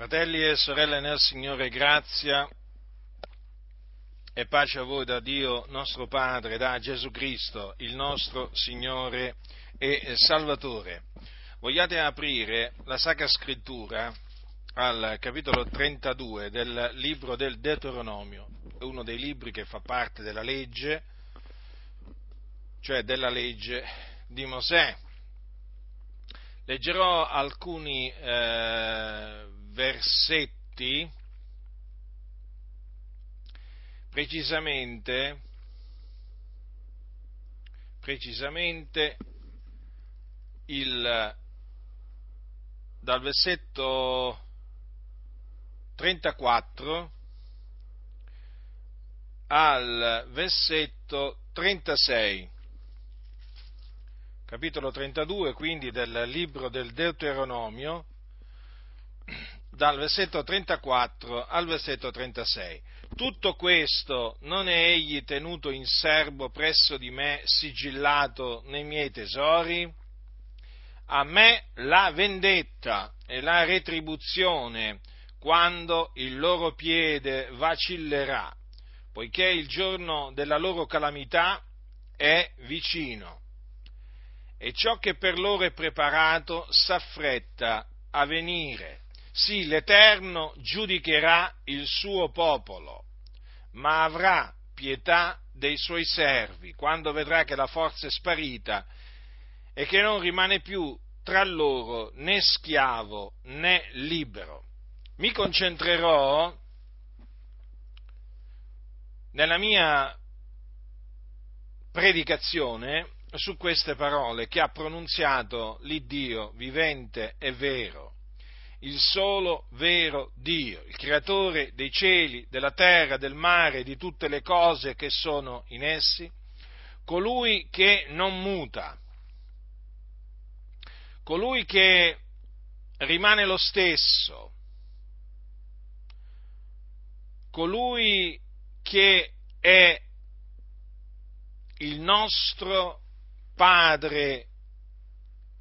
Fratelli e sorelle nel Signore, grazia e pace a voi da Dio nostro Padre, da Gesù Cristo, il nostro Signore e Salvatore. Vogliate aprire la Sacra Scrittura al capitolo 32 del libro del Deuteronomio, uno dei libri che fa parte della legge, cioè della legge di Mosè. Leggerò alcuni eh, versetti, precisamente, precisamente il, dal versetto 34 al versetto 36 capitolo 32 quindi del libro del Deuteronomio, dal versetto 34 al versetto 36. Tutto questo non è egli tenuto in serbo presso di me, sigillato nei miei tesori? A me la vendetta e la retribuzione quando il loro piede vacillerà, poiché il giorno della loro calamità è vicino. E ciò che per loro è preparato s'affretta a venire sì, l'Eterno giudicherà il suo popolo, ma avrà pietà dei suoi servi quando vedrà che la forza è sparita e che non rimane più tra loro né schiavo né libero. Mi concentrerò nella mia predicazione su queste parole che ha pronunziato l'Iddio vivente e vero il solo vero Dio, il creatore dei cieli, della terra, del mare, di tutte le cose che sono in essi, colui che non muta, colui che rimane lo stesso, colui che è il nostro Padre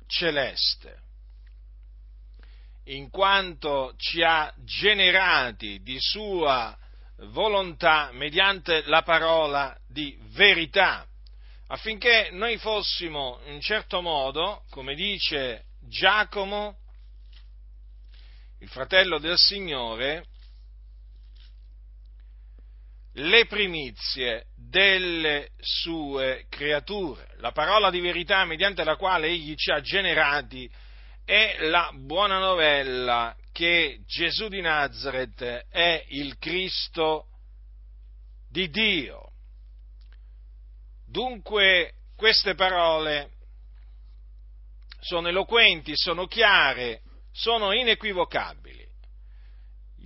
celeste in quanto ci ha generati di sua volontà mediante la parola di verità, affinché noi fossimo in certo modo, come dice Giacomo, il fratello del Signore, le primizie delle sue creature, la parola di verità mediante la quale egli ci ha generati è la buona novella che Gesù di Nazareth è il Cristo di Dio. Dunque queste parole sono eloquenti, sono chiare, sono inequivocabili.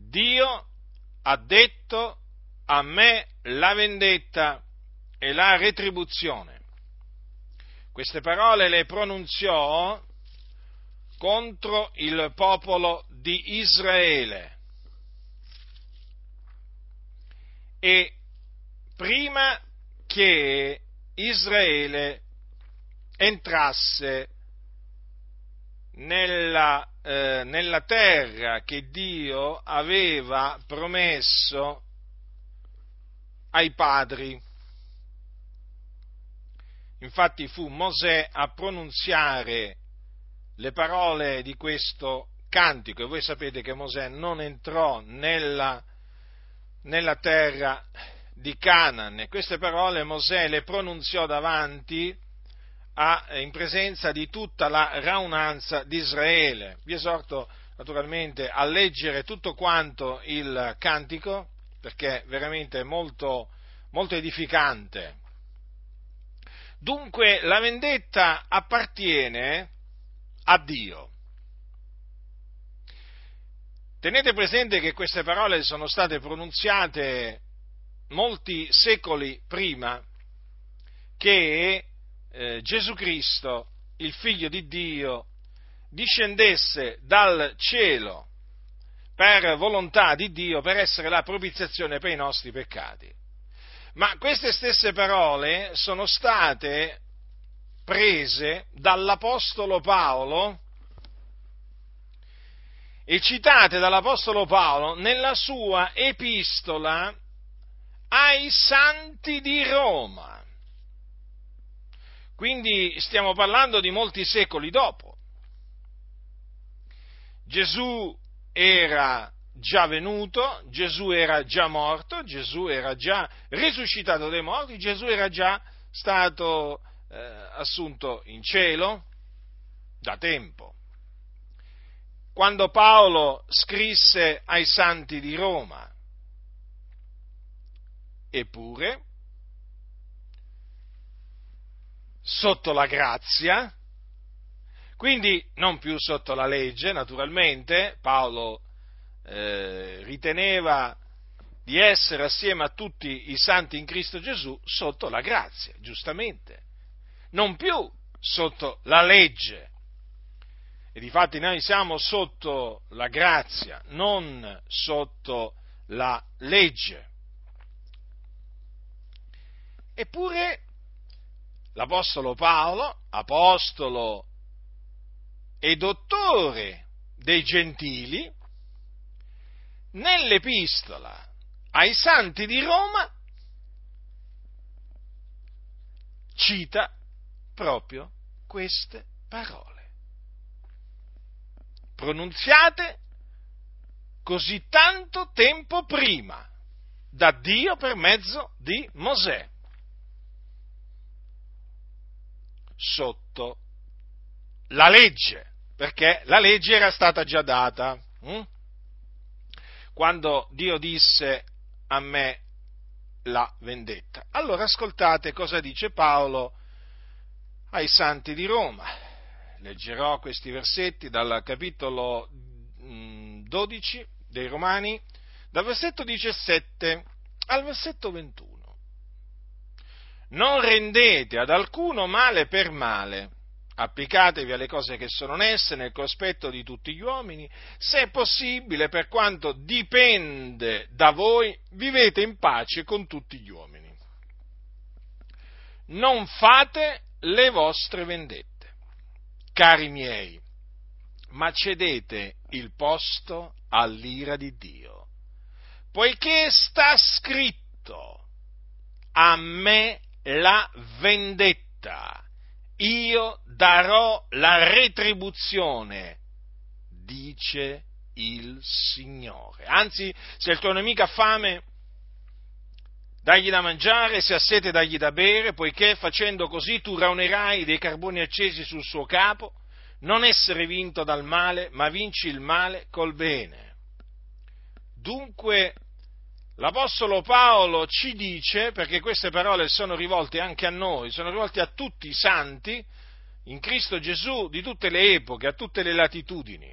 Dio ha detto a me la vendetta e la retribuzione. Queste parole le pronunziò contro il popolo di Israele. E prima che Israele entrasse nella, eh, nella terra che Dio aveva promesso ai padri. Infatti fu Mosè a pronunziare le parole di questo cantico e voi sapete che Mosè non entrò nella, nella terra di Canaan. Queste parole Mosè le pronunziò davanti a, in presenza di tutta la raunanza di Israele. Vi esorto naturalmente a leggere tutto quanto il cantico perché è veramente molto, molto edificante. Dunque la vendetta appartiene a Dio. Tenete presente che queste parole sono state pronunziate molti secoli prima che eh, Gesù Cristo, il figlio di Dio, discendesse dal cielo per volontà di Dio per essere la propiziazione per i nostri peccati. Ma queste stesse parole sono state prese dall'Apostolo Paolo e citate dall'Apostolo Paolo nella sua epistola ai santi di Roma. Quindi stiamo parlando di molti secoli dopo. Gesù era già venuto, Gesù era già morto, Gesù era già risuscitato dai morti, Gesù era già stato eh, assunto in cielo da tempo. Quando Paolo scrisse ai santi di Roma, eppure, sotto la grazia, quindi non più sotto la legge, naturalmente, Paolo eh, riteneva di essere assieme a tutti i santi in Cristo Gesù sotto la grazia, giustamente, non più sotto la legge. E difatti noi siamo sotto la grazia, non sotto la legge. Eppure l'Apostolo Paolo, apostolo e dottore dei gentili, nell'epistola ai santi di Roma cita proprio queste parole, pronunziate così tanto tempo prima da Dio per mezzo di Mosè, sotto la legge, perché la legge era stata già data. Hm? quando Dio disse a me la vendetta. Allora ascoltate cosa dice Paolo ai santi di Roma. Leggerò questi versetti dal capitolo 12 mm, dei Romani, dal versetto 17 al versetto 21. Non rendete ad alcuno male per male applicatevi alle cose che sono oneste nel cospetto di tutti gli uomini, se è possibile, per quanto dipende da voi, vivete in pace con tutti gli uomini. Non fate le vostre vendette, cari miei, ma cedete il posto all'ira di Dio, poiché sta scritto, a me la vendetta io darò la retribuzione, dice il Signore. Anzi, se il tuo nemico ha fame, dagli da mangiare, se ha sete, dagli da bere, poiché facendo così tu raunerai dei carboni accesi sul suo capo, non essere vinto dal male, ma vinci il male col bene. Dunque, L'Apostolo Paolo ci dice, perché queste parole sono rivolte anche a noi, sono rivolte a tutti i santi in Cristo Gesù di tutte le epoche, a tutte le latitudini,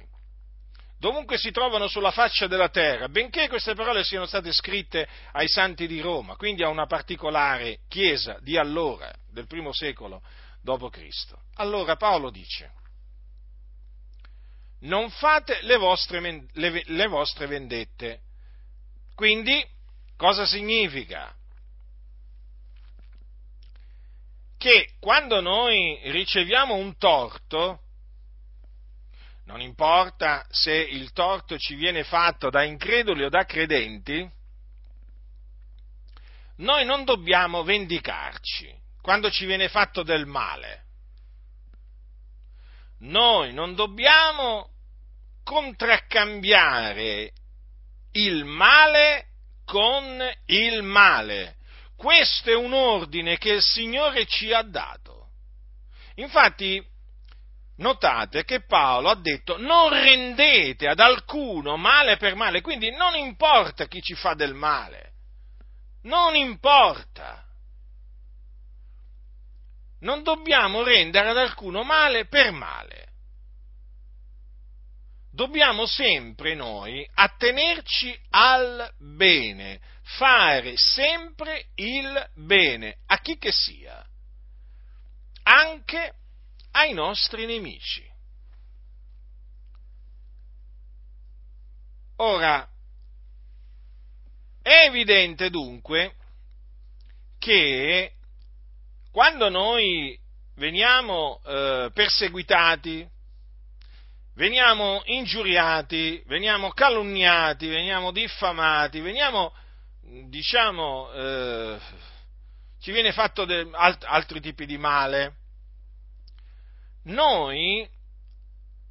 dovunque si trovano sulla faccia della terra, benché queste parole siano state scritte ai santi di Roma, quindi a una particolare chiesa di allora, del primo secolo d.C. Allora Paolo dice, non fate le vostre, le, le vostre vendette, quindi, cosa significa? Che quando noi riceviamo un torto, non importa se il torto ci viene fatto da increduli o da credenti, noi non dobbiamo vendicarci quando ci viene fatto del male. Noi non dobbiamo contraccambiare il male con il male. Questo è un ordine che il Signore ci ha dato. Infatti, notate che Paolo ha detto non rendete ad alcuno male per male, quindi non importa chi ci fa del male, non importa. Non dobbiamo rendere ad alcuno male per male. Dobbiamo sempre noi attenerci al bene, fare sempre il bene a chi che sia, anche ai nostri nemici. Ora, è evidente dunque che quando noi veniamo eh, perseguitati, veniamo ingiuriati, veniamo calunniati, veniamo diffamati, veniamo, diciamo, eh, ci viene fatto de, alt, altri tipi di male. Noi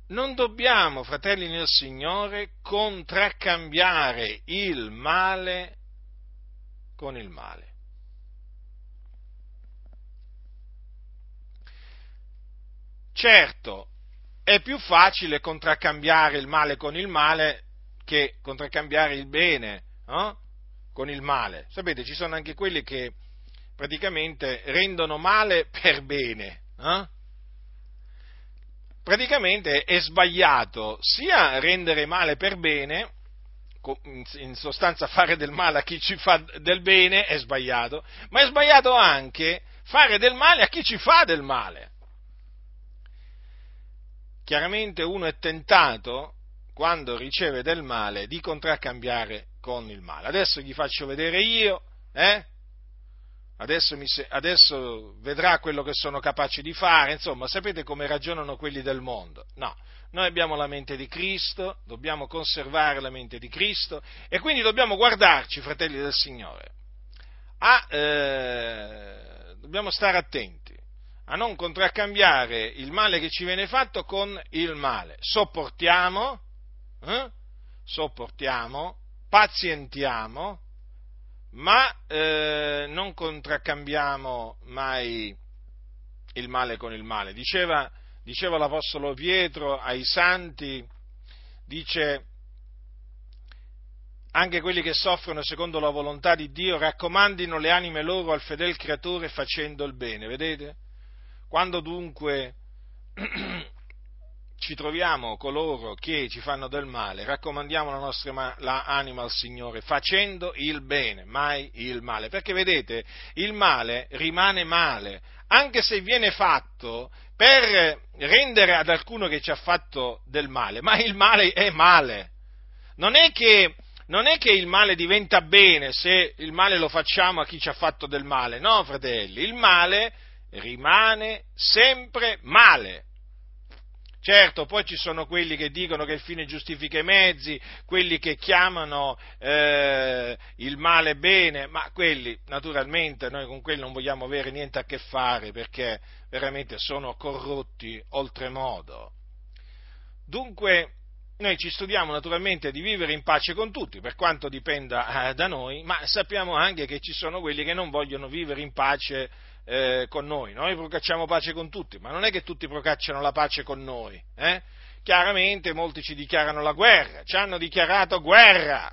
non dobbiamo, fratelli nel Signore, contraccambiare il male con il male. Certo, è più facile contraccambiare il male con il male che contraccambiare il bene no? con il male. Sapete, ci sono anche quelli che praticamente rendono male per bene. Eh? Praticamente è sbagliato sia rendere male per bene, in sostanza fare del male a chi ci fa del bene è sbagliato, ma è sbagliato anche fare del male a chi ci fa del male. Chiaramente uno è tentato, quando riceve del male, di contraccambiare con il male. Adesso gli faccio vedere io, eh? Adesso, mi, adesso vedrà quello che sono capace di fare, insomma, sapete come ragionano quelli del mondo? No, noi abbiamo la mente di Cristo, dobbiamo conservare la mente di Cristo e quindi dobbiamo guardarci, fratelli del Signore, a, eh, dobbiamo stare attenti a non contraccambiare il male che ci viene fatto con il male. Sopportiamo, eh? sopportiamo, pazientiamo, ma eh, non contraccambiamo mai il male con il male. Diceva, diceva l'Apostolo Pietro ai santi, dice, anche quelli che soffrono secondo la volontà di Dio raccomandino le anime loro al fedel creatore facendo il bene, vedete? Quando dunque ci troviamo coloro che ci fanno del male, raccomandiamo la nostra la anima al Signore facendo il bene, mai il male, perché vedete, il male rimane male, anche se viene fatto per rendere ad alcuno che ci ha fatto del male, ma il male è male. Non è che, non è che il male diventa bene se il male lo facciamo a chi ci ha fatto del male, no, fratelli, il male rimane sempre male Certo, poi ci sono quelli che dicono che il fine giustifica i mezzi, quelli che chiamano eh, il male bene, ma quelli naturalmente noi con quelli non vogliamo avere niente a che fare perché veramente sono corrotti oltremodo. Dunque, noi ci studiamo naturalmente di vivere in pace con tutti, per quanto dipenda eh, da noi, ma sappiamo anche che ci sono quelli che non vogliono vivere in pace eh, con noi. Noi procacciamo pace con tutti, ma non è che tutti procacciano la pace con noi. Eh? Chiaramente molti ci dichiarano la guerra, ci hanno dichiarato guerra.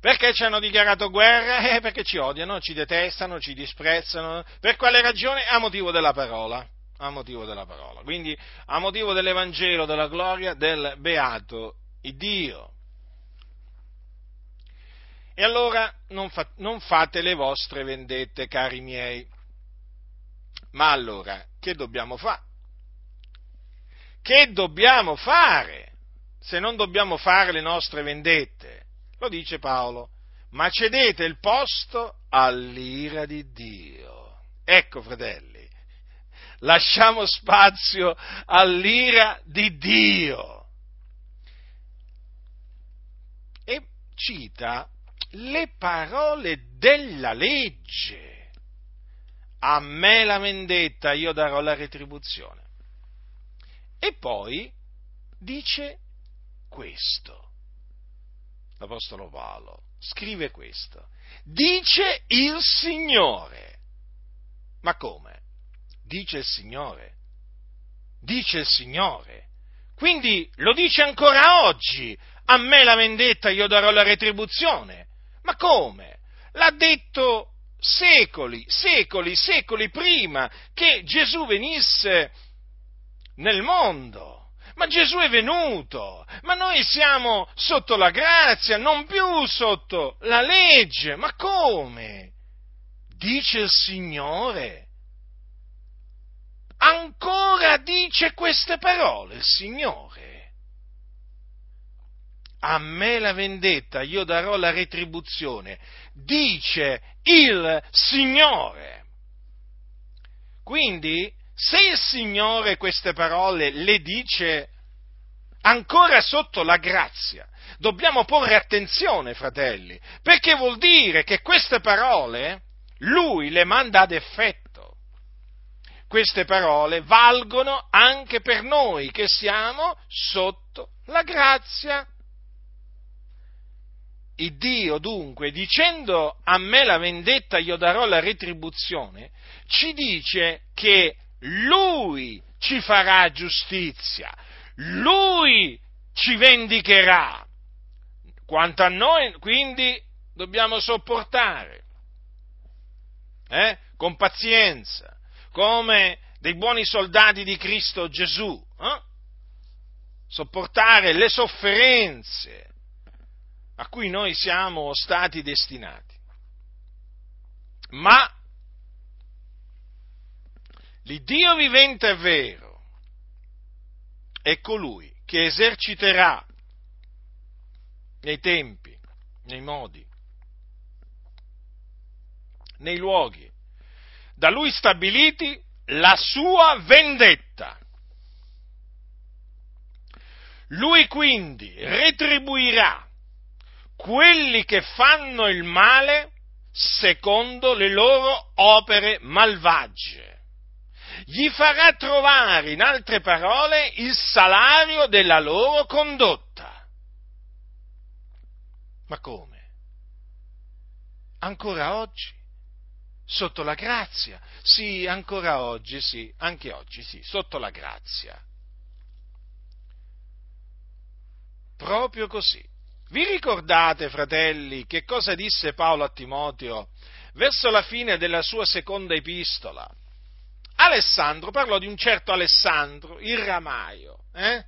Perché ci hanno dichiarato guerra? Eh, perché ci odiano, ci detestano, ci disprezzano. Per quale ragione? A motivo della parola. A motivo della parola. Quindi a motivo dell'Evangelo, della gloria del beato Dio. E allora non, fa, non fate le vostre vendette, cari miei. Ma allora, che dobbiamo fare? Che dobbiamo fare se non dobbiamo fare le nostre vendette? Lo dice Paolo. Ma cedete il posto all'ira di Dio. Ecco, fratelli, lasciamo spazio all'ira di Dio. E cita le parole della legge. A me la vendetta, io darò la retribuzione. E poi dice questo. L'Apostolo Paolo scrive questo. Dice il Signore. Ma come? Dice il Signore. Dice il Signore. Quindi lo dice ancora oggi. A me la vendetta, io darò la retribuzione. Ma come? L'ha detto secoli, secoli, secoli prima che Gesù venisse nel mondo. Ma Gesù è venuto, ma noi siamo sotto la grazia, non più sotto la legge. Ma come? Dice il Signore. Ancora dice queste parole il Signore a me la vendetta, io darò la retribuzione, dice il Signore. Quindi, se il Signore queste parole le dice ancora sotto la grazia, dobbiamo porre attenzione, fratelli, perché vuol dire che queste parole lui le manda ad effetto. Queste parole valgono anche per noi che siamo sotto la grazia. Il Dio dunque, dicendo a me la vendetta, io darò la retribuzione, ci dice che Lui ci farà giustizia, Lui ci vendicherà. Quanto a noi, quindi, dobbiamo sopportare, eh? con pazienza, come dei buoni soldati di Cristo Gesù, eh? sopportare le sofferenze a cui noi siamo stati destinati. Ma l'Iddio vivente è vero, è colui che eserciterà nei tempi, nei modi, nei luoghi da lui stabiliti la sua vendetta. Lui quindi retribuirà quelli che fanno il male secondo le loro opere malvagie. Gli farà trovare, in altre parole, il salario della loro condotta. Ma come? Ancora oggi? Sotto la grazia? Sì, ancora oggi, sì, anche oggi, sì, sotto la grazia. Proprio così. Vi ricordate, fratelli, che cosa disse Paolo a Timoteo verso la fine della sua seconda epistola? Alessandro parlò di un certo Alessandro, il ramaio. Eh?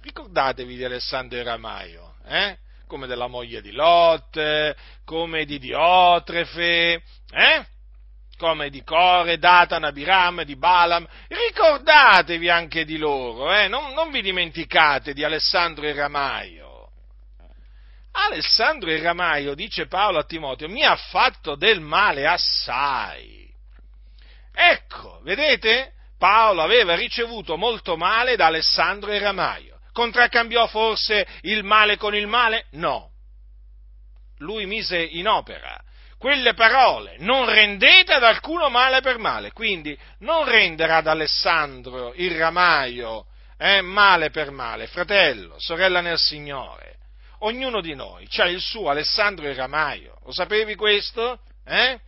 Ricordatevi di Alessandro il ramaio, eh? come della moglie di Lot, come di Diotrefe, eh? come di Core, Datan, Abiram, di Balaam, ricordatevi anche di loro, eh? non, non vi dimenticate di Alessandro il ramaio. Alessandro il ramaio, dice Paolo a Timoteo, mi ha fatto del male assai. Ecco, vedete? Paolo aveva ricevuto molto male da Alessandro il ramaio. Contraccambiò forse il male con il male? No. Lui mise in opera quelle parole, non rendete ad alcuno male per male, quindi non rendere ad Alessandro il ramaio eh, male per male, fratello, sorella nel Signore ognuno di noi ha il suo Alessandro il Ramaio. Lo sapevi questo? Eh?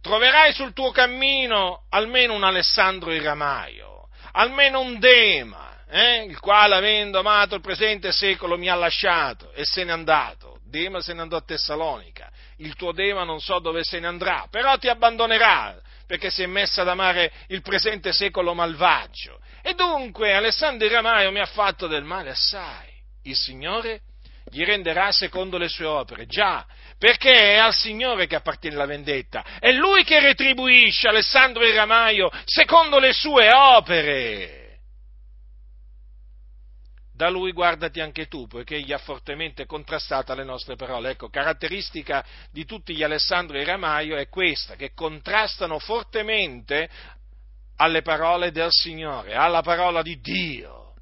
Troverai sul tuo cammino almeno un Alessandro il Ramaio, almeno un Dema, eh? il quale avendo amato il presente secolo mi ha lasciato e se n'è andato. Dema se ne andò a Tessalonica, il tuo Dema non so dove se ne andrà, però ti abbandonerà perché si è messa ad amare il presente secolo malvagio. E dunque Alessandro Ramaio mi ha fatto del male assai. Il Signore gli renderà secondo le sue opere. Già, perché è al Signore che appartiene la vendetta. È Lui che retribuisce Alessandro il Ramaio secondo le sue opere. Da lui guardati anche tu, poiché egli ha fortemente contrastato le nostre parole. Ecco, caratteristica di tutti gli Alessandro e Ramaio è questa, che contrastano fortemente alle parole del Signore, alla parola di Dio,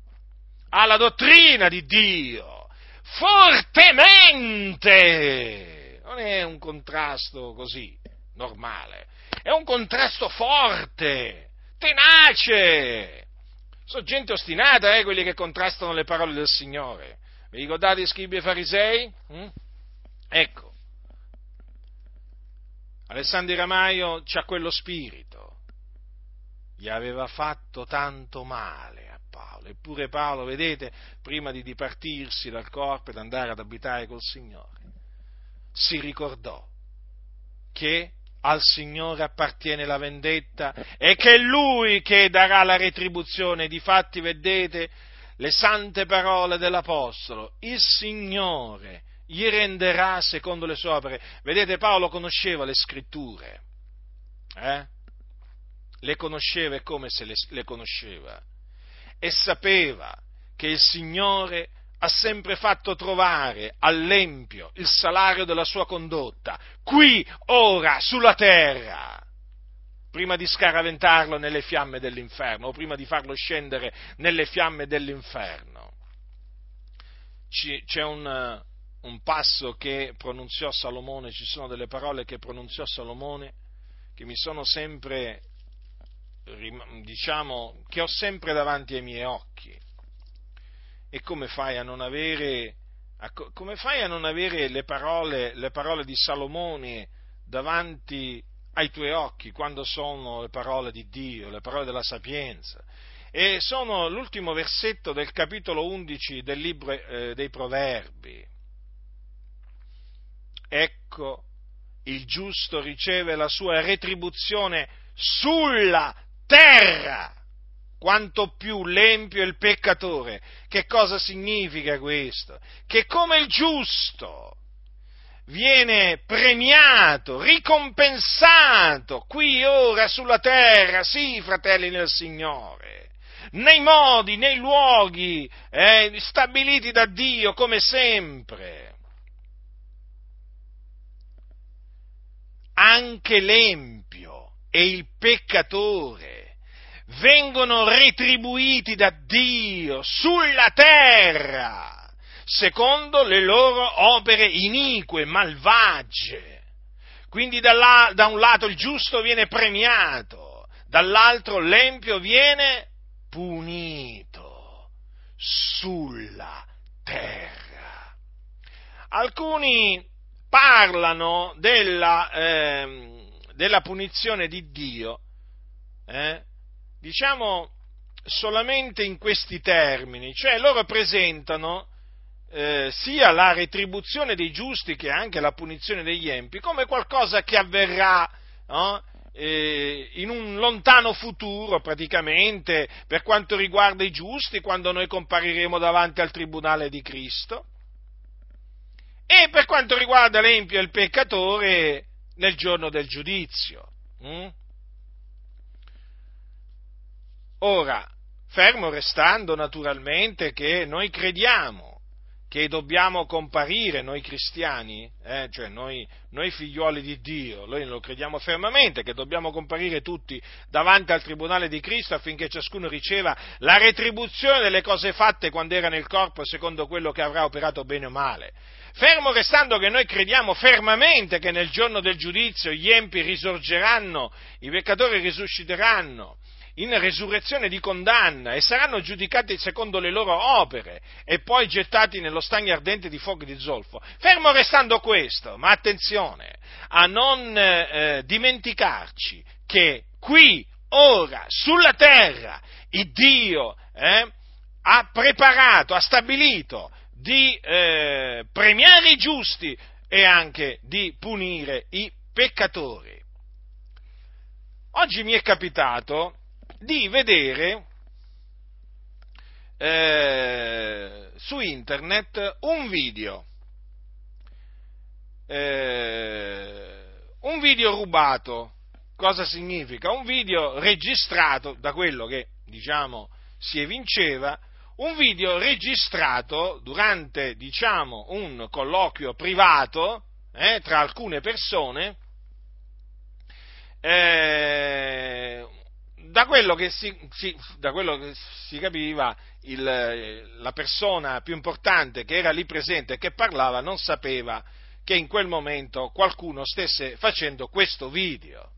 alla dottrina di Dio fortemente. Non è un contrasto così, normale, è un contrasto forte, tenace. Sono gente ostinata, eh, quelli che contrastano le parole del Signore. Vi ricordate i scribi e farisei? Mm? Ecco, Alessandro Ramaio c'ha quello spirito. Gli aveva fatto tanto male Paolo. Eppure Paolo, vedete, prima di dipartirsi dal corpo ed andare ad abitare col Signore, si ricordò che al Signore appartiene la vendetta e che è Lui che darà la retribuzione. Difatti, vedete, le sante parole dell'Apostolo, il Signore gli renderà secondo le sue opere. Vedete, Paolo conosceva le scritture, eh? Le conosceva e come se le, le conosceva e sapeva che il Signore ha sempre fatto trovare all'empio il salario della sua condotta, qui, ora, sulla terra. prima di scaraventarlo nelle fiamme dell'inferno o prima di farlo scendere nelle fiamme dell'inferno. C'è un, un passo che pronunziò Salomone, ci sono delle parole che pronunziò Salomone che mi sono sempre, diciamo, che ho sempre davanti ai miei occhi. E come fai a non avere, come fai a non avere le parole, le parole di Salomone davanti ai tuoi occhi quando sono le parole di Dio, le parole della sapienza? E sono l'ultimo versetto del capitolo 11 del libro eh, dei Proverbi Ecco, il giusto riceve la sua retribuzione sulla terra, quanto più l'empio e il peccatore. Che cosa significa questo? Che come il giusto viene premiato, ricompensato qui ora sulla terra, sì, fratelli nel Signore, nei modi, nei luoghi eh, stabiliti da Dio come sempre. anche l'empio e il peccatore vengono retribuiti da Dio sulla terra, secondo le loro opere inique, malvagie. Quindi da, un lato il giusto viene premiato, dall'altro l'empio viene punito sulla terra. Alcuni parlano della, eh, della punizione di Dio, eh, diciamo solamente in questi termini, cioè loro presentano eh, sia la retribuzione dei giusti che anche la punizione degli empi come qualcosa che avverrà no? eh, in un lontano futuro praticamente per quanto riguarda i giusti quando noi compariremo davanti al tribunale di Cristo e per quanto riguarda l'empio e il peccatore nel giorno del giudizio. Mm? Ora, fermo restando naturalmente che noi crediamo che dobbiamo comparire noi cristiani, eh, cioè noi, noi, figliuoli di Dio, noi lo crediamo fermamente, che dobbiamo comparire tutti davanti al Tribunale di Cristo affinché ciascuno riceva la retribuzione delle cose fatte quando era nel corpo secondo quello che avrà operato bene o male. Fermo restando che noi crediamo fermamente che nel giorno del giudizio gli empi risorgeranno, i peccatori risusciteranno in resurrezione di condanna e saranno giudicati secondo le loro opere e poi gettati nello stagno ardente di fuoco di zolfo. Fermo restando questo, ma attenzione a non eh, dimenticarci che qui, ora, sulla terra, il Dio eh, ha preparato, ha stabilito di eh, premiare i giusti e anche di punire i peccatori. Oggi mi è capitato di vedere eh, su internet un video, eh, un video rubato. Cosa significa? Un video registrato da quello che, diciamo, si evinceva un video registrato durante, diciamo, un colloquio privato eh, tra alcune persone, eh, da, quello si, si, da, quello che si, capiva, il, la persona più importante che era lì presente e che parlava non sapeva che in quel momento qualcuno stesse facendo questo video.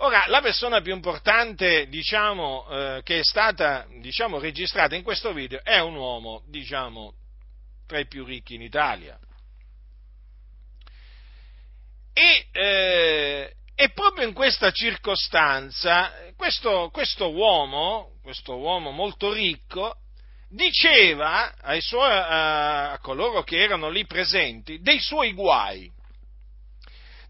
Ora, la persona più importante, diciamo, eh, che è stata, diciamo, registrata in questo video è un uomo, diciamo, tra i più ricchi in Italia. E, eh, e proprio in questa circostanza, questo, questo, uomo, questo uomo molto ricco, diceva ai suoi, a, a coloro che erano lì presenti dei suoi guai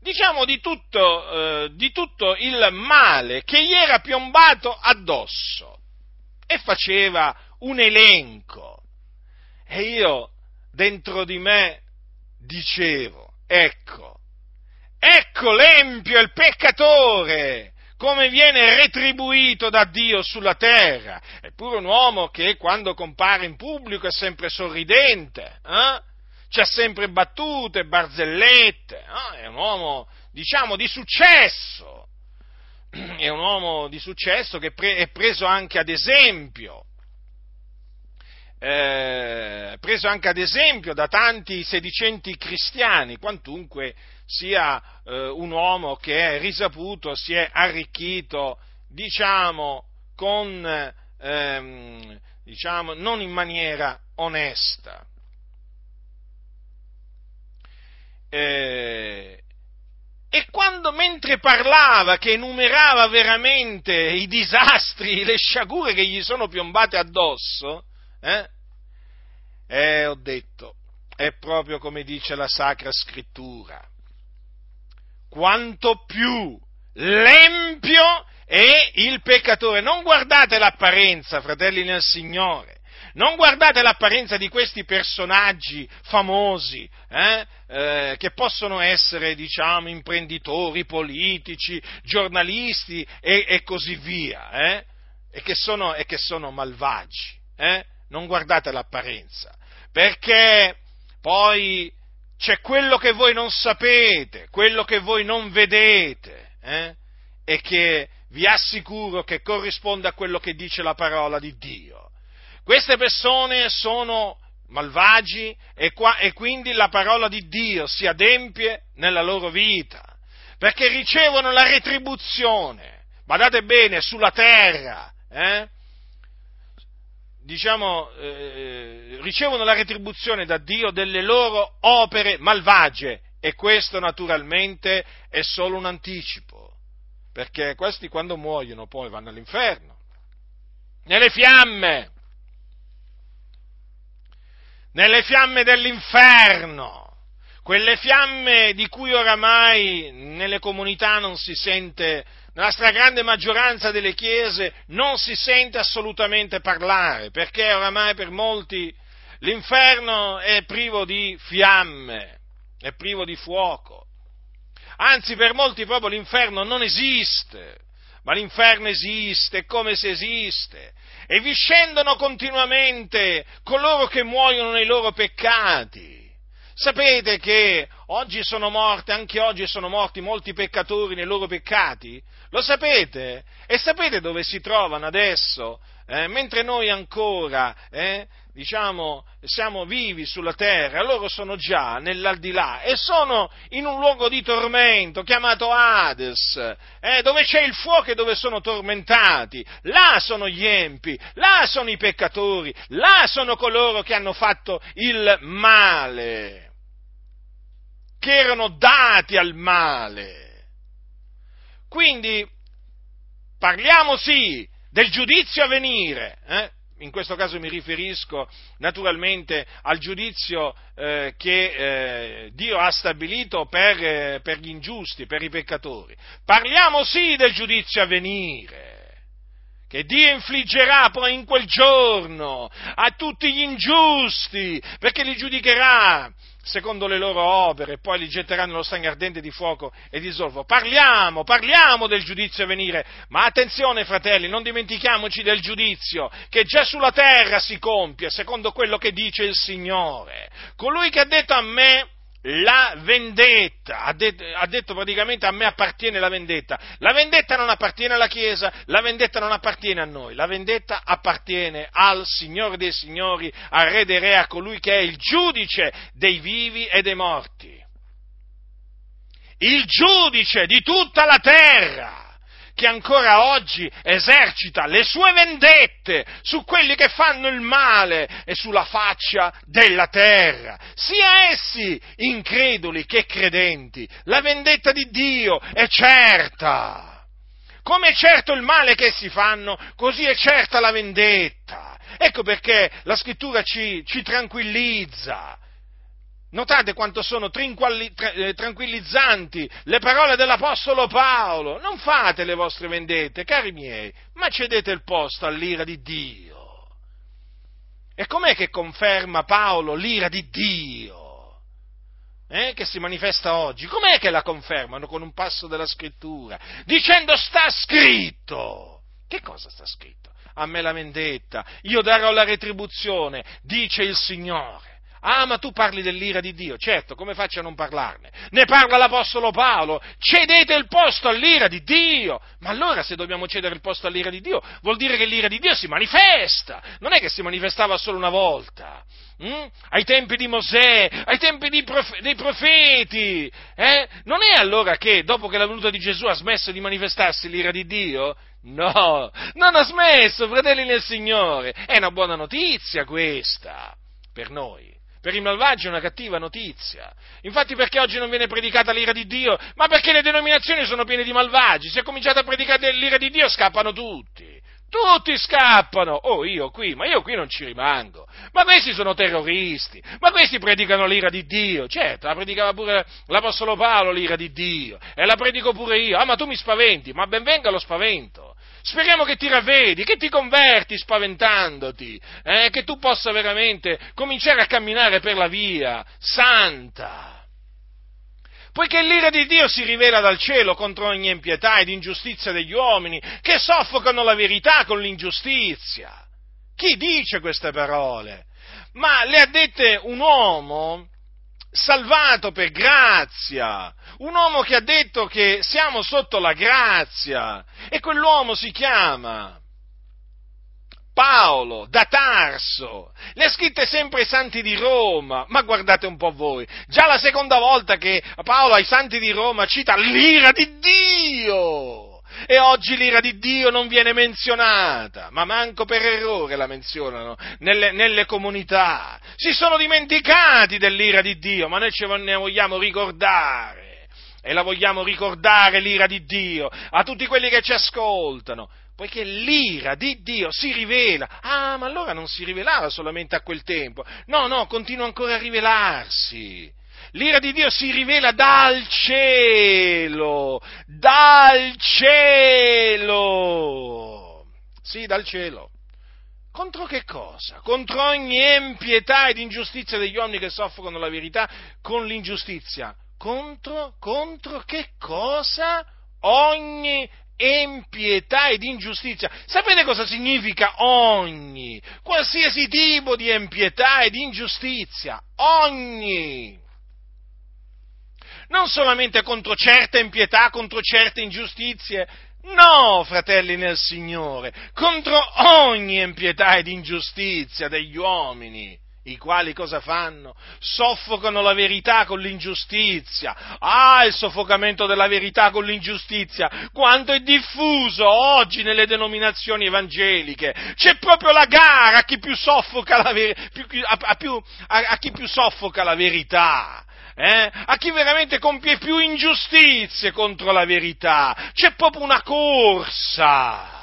diciamo di tutto, eh, di tutto il male che gli era piombato addosso e faceva un elenco. E io dentro di me dicevo, ecco, ecco l'empio, il peccatore, come viene retribuito da Dio sulla terra. Eppure un uomo che quando compare in pubblico è sempre sorridente, eh? C'ha sempre battute, barzellette, no? è un uomo, diciamo, di successo, è un uomo di successo che è preso anche ad esempio eh, preso anche ad esempio da tanti sedicenti cristiani, quantunque sia eh, un uomo che è risaputo, si è arricchito, diciamo, con, ehm, diciamo, non in maniera onesta. Eh, e quando mentre parlava, che enumerava veramente i disastri, le sciagure che gli sono piombate addosso, eh? eh, ho detto, è proprio come dice la Sacra Scrittura. Quanto più l'empio è il peccatore. Non guardate l'apparenza, fratelli nel Signore. Non guardate l'apparenza di questi personaggi famosi, eh, eh, che possono essere, diciamo, imprenditori, politici, giornalisti e, e così via, eh, e, che sono, e, che sono, malvagi. Eh non guardate l'apparenza, perché poi c'è quello che voi non sapete, quello che voi non vedete, eh? e che vi assicuro che corrisponde a quello che dice la parola di Dio. Queste persone sono malvagi e, qua, e quindi la parola di Dio si adempie nella loro vita, perché ricevono la retribuzione, badate bene, sulla terra, eh? diciamo, eh, ricevono la retribuzione da Dio delle loro opere malvagie e questo naturalmente è solo un anticipo, perché questi quando muoiono poi vanno all'inferno, nelle fiamme, nelle fiamme dell'inferno, quelle fiamme di cui oramai nelle comunità non si sente nella stragrande maggioranza delle chiese non si sente assolutamente parlare, perché oramai per molti l'inferno è privo di fiamme, è privo di fuoco. Anzi, per molti proprio l'inferno non esiste, ma l'inferno esiste, come se esiste, e vi scendono continuamente coloro che muoiono nei loro peccati. Sapete che oggi sono morti, anche oggi sono morti molti peccatori nei loro peccati? Lo sapete? E sapete dove si trovano adesso? Eh, mentre noi ancora, eh, diciamo, siamo vivi sulla terra, loro sono già nell'aldilà e sono in un luogo di tormento chiamato Hades, eh, dove c'è il fuoco e dove sono tormentati. Là sono gli empi, là sono i peccatori, là sono coloro che hanno fatto il male, che erano dati al male. Quindi parliamo sì del giudizio a venire, eh? in questo caso mi riferisco naturalmente al giudizio eh, che eh, Dio ha stabilito per, eh, per gli ingiusti, per i peccatori. Parliamo sì del giudizio a venire che Dio infliggerà poi in quel giorno a tutti gli ingiusti, perché li giudicherà secondo le loro opere, poi li getterà nello stagno ardente di fuoco e di zolfo. Parliamo, parliamo del giudizio a venire, ma attenzione fratelli, non dimentichiamoci del giudizio che già sulla terra si compie, secondo quello che dice il Signore. Colui che ha detto a me, la vendetta, ha detto, ha detto, praticamente a me appartiene la vendetta, la vendetta non appartiene alla Chiesa, la vendetta non appartiene a noi, la vendetta appartiene al Signore dei Signori, al Re dei Re, a colui che è il giudice dei vivi e dei morti, il giudice di tutta la terra che ancora oggi esercita le sue vendette su quelli che fanno il male e sulla faccia della terra, sia essi increduli che credenti. La vendetta di Dio è certa. Come è certo il male che essi fanno, così è certa la vendetta. Ecco perché la scrittura ci, ci tranquillizza Notate quanto sono eh, tranquillizzanti le parole dell'Apostolo Paolo. Non fate le vostre vendette, cari miei, ma cedete il posto all'ira di Dio. E com'è che conferma Paolo l'ira di Dio? Eh, che si manifesta oggi? Com'è che la confermano con un passo della scrittura? Dicendo sta scritto. Che cosa sta scritto? A me la vendetta, io darò la retribuzione, dice il Signore Ah, ma tu parli dell'ira di Dio? Certo, come faccio a non parlarne? Ne parla l'Apostolo Paolo, cedete il posto all'ira di Dio. Ma allora se dobbiamo cedere il posto all'ira di Dio, vuol dire che l'ira di Dio si manifesta, non è che si manifestava solo una volta. Mm? Ai tempi di Mosè, ai tempi prof- dei profeti, eh? non è allora che dopo che la venuta di Gesù ha smesso di manifestarsi l'ira di Dio? No, non ha smesso, fratelli nel Signore, è una buona notizia questa per noi. Per i malvagi è una cattiva notizia. Infatti perché oggi non viene predicata l'ira di Dio? Ma perché le denominazioni sono piene di malvagi. Se è cominciato a predicare l'ira di Dio scappano tutti. Tutti scappano! Oh, io qui, ma io qui non ci rimango. Ma questi sono terroristi, ma questi predicano l'ira di Dio. Certo, la predicava pure l'Apostolo Paolo l'ira di Dio, e la predico pure io. Ah, ma tu mi spaventi, ma ben venga lo spavento. Speriamo che ti ravvedi, che ti converti spaventandoti, eh, che tu possa veramente cominciare a camminare per la via santa poiché l'ira di Dio si rivela dal cielo contro ogni impietà ed ingiustizia degli uomini, che soffocano la verità con l'ingiustizia. Chi dice queste parole? Ma le ha dette un uomo salvato per grazia, un uomo che ha detto che siamo sotto la grazia, e quell'uomo si chiama Paolo, da Tarso, le ha scritte sempre ai santi di Roma, ma guardate un po' voi, già la seconda volta che Paolo ai santi di Roma cita l'ira di Dio, e oggi l'ira di Dio non viene menzionata, ma manco per errore la menzionano nelle, nelle comunità, si sono dimenticati dell'ira di Dio, ma noi ce ne vogliamo ricordare, e la vogliamo ricordare l'ira di Dio a tutti quelli che ci ascoltano, poiché l'ira di Dio si rivela. Ah, ma allora non si rivelava solamente a quel tempo. No, no, continua ancora a rivelarsi. L'ira di Dio si rivela dal cielo, dal cielo. Sì, dal cielo. Contro che cosa? Contro ogni empietà ed ingiustizia degli uomini che soffrono la verità con l'ingiustizia. Contro, contro che cosa? Ogni empietà ed ingiustizia. Sapete cosa significa ogni? Qualsiasi tipo di empietà ed ingiustizia. Ogni. Non solamente contro certe empietà, contro certe ingiustizie. No, fratelli nel Signore, contro ogni empietà ed ingiustizia degli uomini i quali cosa fanno? Soffocano la verità con l'ingiustizia. Ah, il soffocamento della verità con l'ingiustizia, quanto è diffuso oggi nelle denominazioni evangeliche. C'è proprio la gara a chi più soffoca la, ver- a, a, più, a, a chi più soffoca la verità. Eh? a chi veramente compie più ingiustizie contro la verità. C'è proprio una corsa.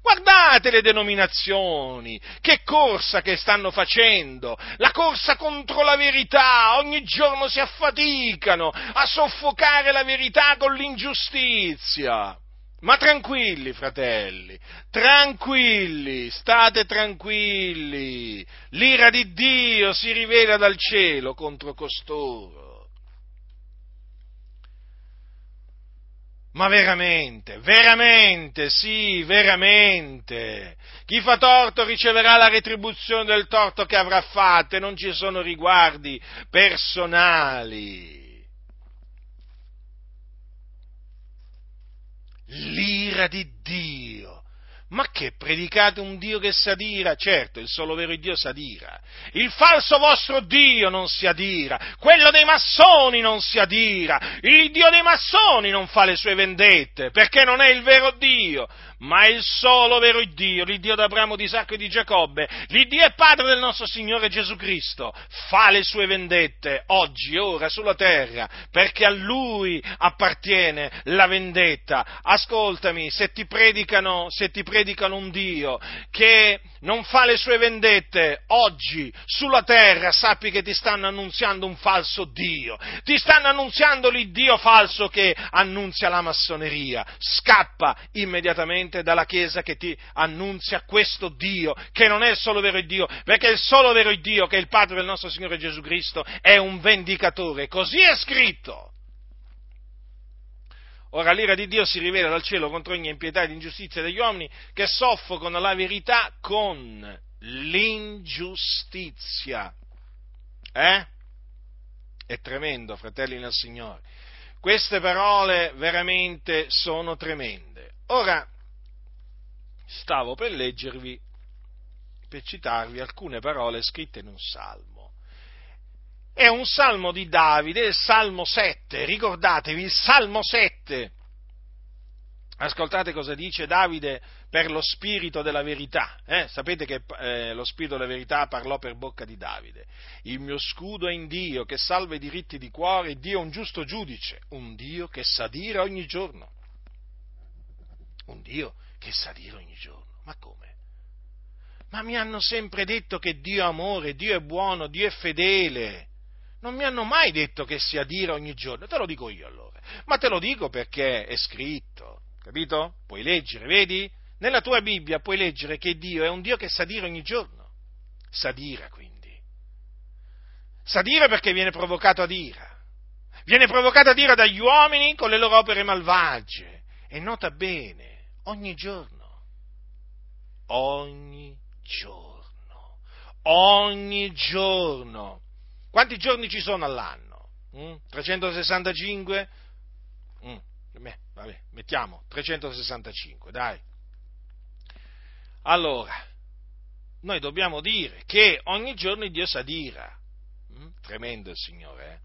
Guardate le denominazioni, che corsa che stanno facendo, la corsa contro la verità, ogni giorno si affaticano a soffocare la verità con l'ingiustizia. Ma tranquilli, fratelli, tranquilli, state tranquilli, l'ira di Dio si rivela dal cielo contro costoro. Ma veramente, veramente, sì, veramente. Chi fa torto riceverà la retribuzione del torto che avrà fatto e non ci sono riguardi personali. L'ira di Dio ma che predicate un Dio che si adira? Certo, il solo vero Dio si adira. Il falso vostro Dio non si adira. Quello dei massoni non si adira. Il Dio dei massoni non fa le sue vendette, perché non è il vero Dio ma il solo vero Dio, l'Iddio d'Abramo, di Isacco e di Giacobbe, l'Iddio e Padre del nostro Signore Gesù Cristo, fa le sue vendette oggi, ora, sulla terra, perché a Lui appartiene la vendetta. Ascoltami, se ti predicano, se ti predicano un Dio che non fa le sue vendette oggi sulla terra, sappi che ti stanno annunziando un falso Dio, ti stanno annunziando l'Iddio falso che annunzia la massoneria. Scappa immediatamente dalla Chiesa che ti annunzia questo Dio, che non è il solo vero Dio, perché il solo vero Dio, che è il Padre del nostro Signore Gesù Cristo, è un vendicatore. Così è scritto. Ora l'ira di Dio si rivela dal cielo contro ogni impietà ed ingiustizia degli uomini che soffocano la verità con l'ingiustizia. Eh? È tremendo, fratelli nel Signore. Queste parole veramente sono tremende. Ora, stavo per leggervi, per citarvi alcune parole scritte in un salmo. È un salmo di Davide, il salmo 7, ricordatevi, il salmo 7. Ascoltate cosa dice Davide per lo spirito della verità. Eh? Sapete che eh, lo spirito della verità parlò per bocca di Davide. Il mio scudo è in Dio che salva i diritti di cuore, Dio è un giusto giudice, un Dio che sa dire ogni giorno. Un Dio che sa dire ogni giorno. Ma come? Ma mi hanno sempre detto che Dio è amore, Dio è buono, Dio è fedele. Non mi hanno mai detto che sia dire ogni giorno. Te lo dico io allora. Ma te lo dico perché è scritto. Capito? Puoi leggere, vedi? Nella tua Bibbia puoi leggere che Dio è un Dio che sa dire ogni giorno. Sa dire quindi. Sa dire perché viene provocato ad ira. Viene provocato ad ira dagli uomini con le loro opere malvagie. E nota bene, ogni giorno. Ogni giorno. Ogni giorno. Quanti giorni ci sono all'anno? Mm? 365? Mm. Beh, vabbè, mettiamo 365, dai. Allora, noi dobbiamo dire che ogni giorno Dio sa dire. Mm? Tremendo il Signore, eh?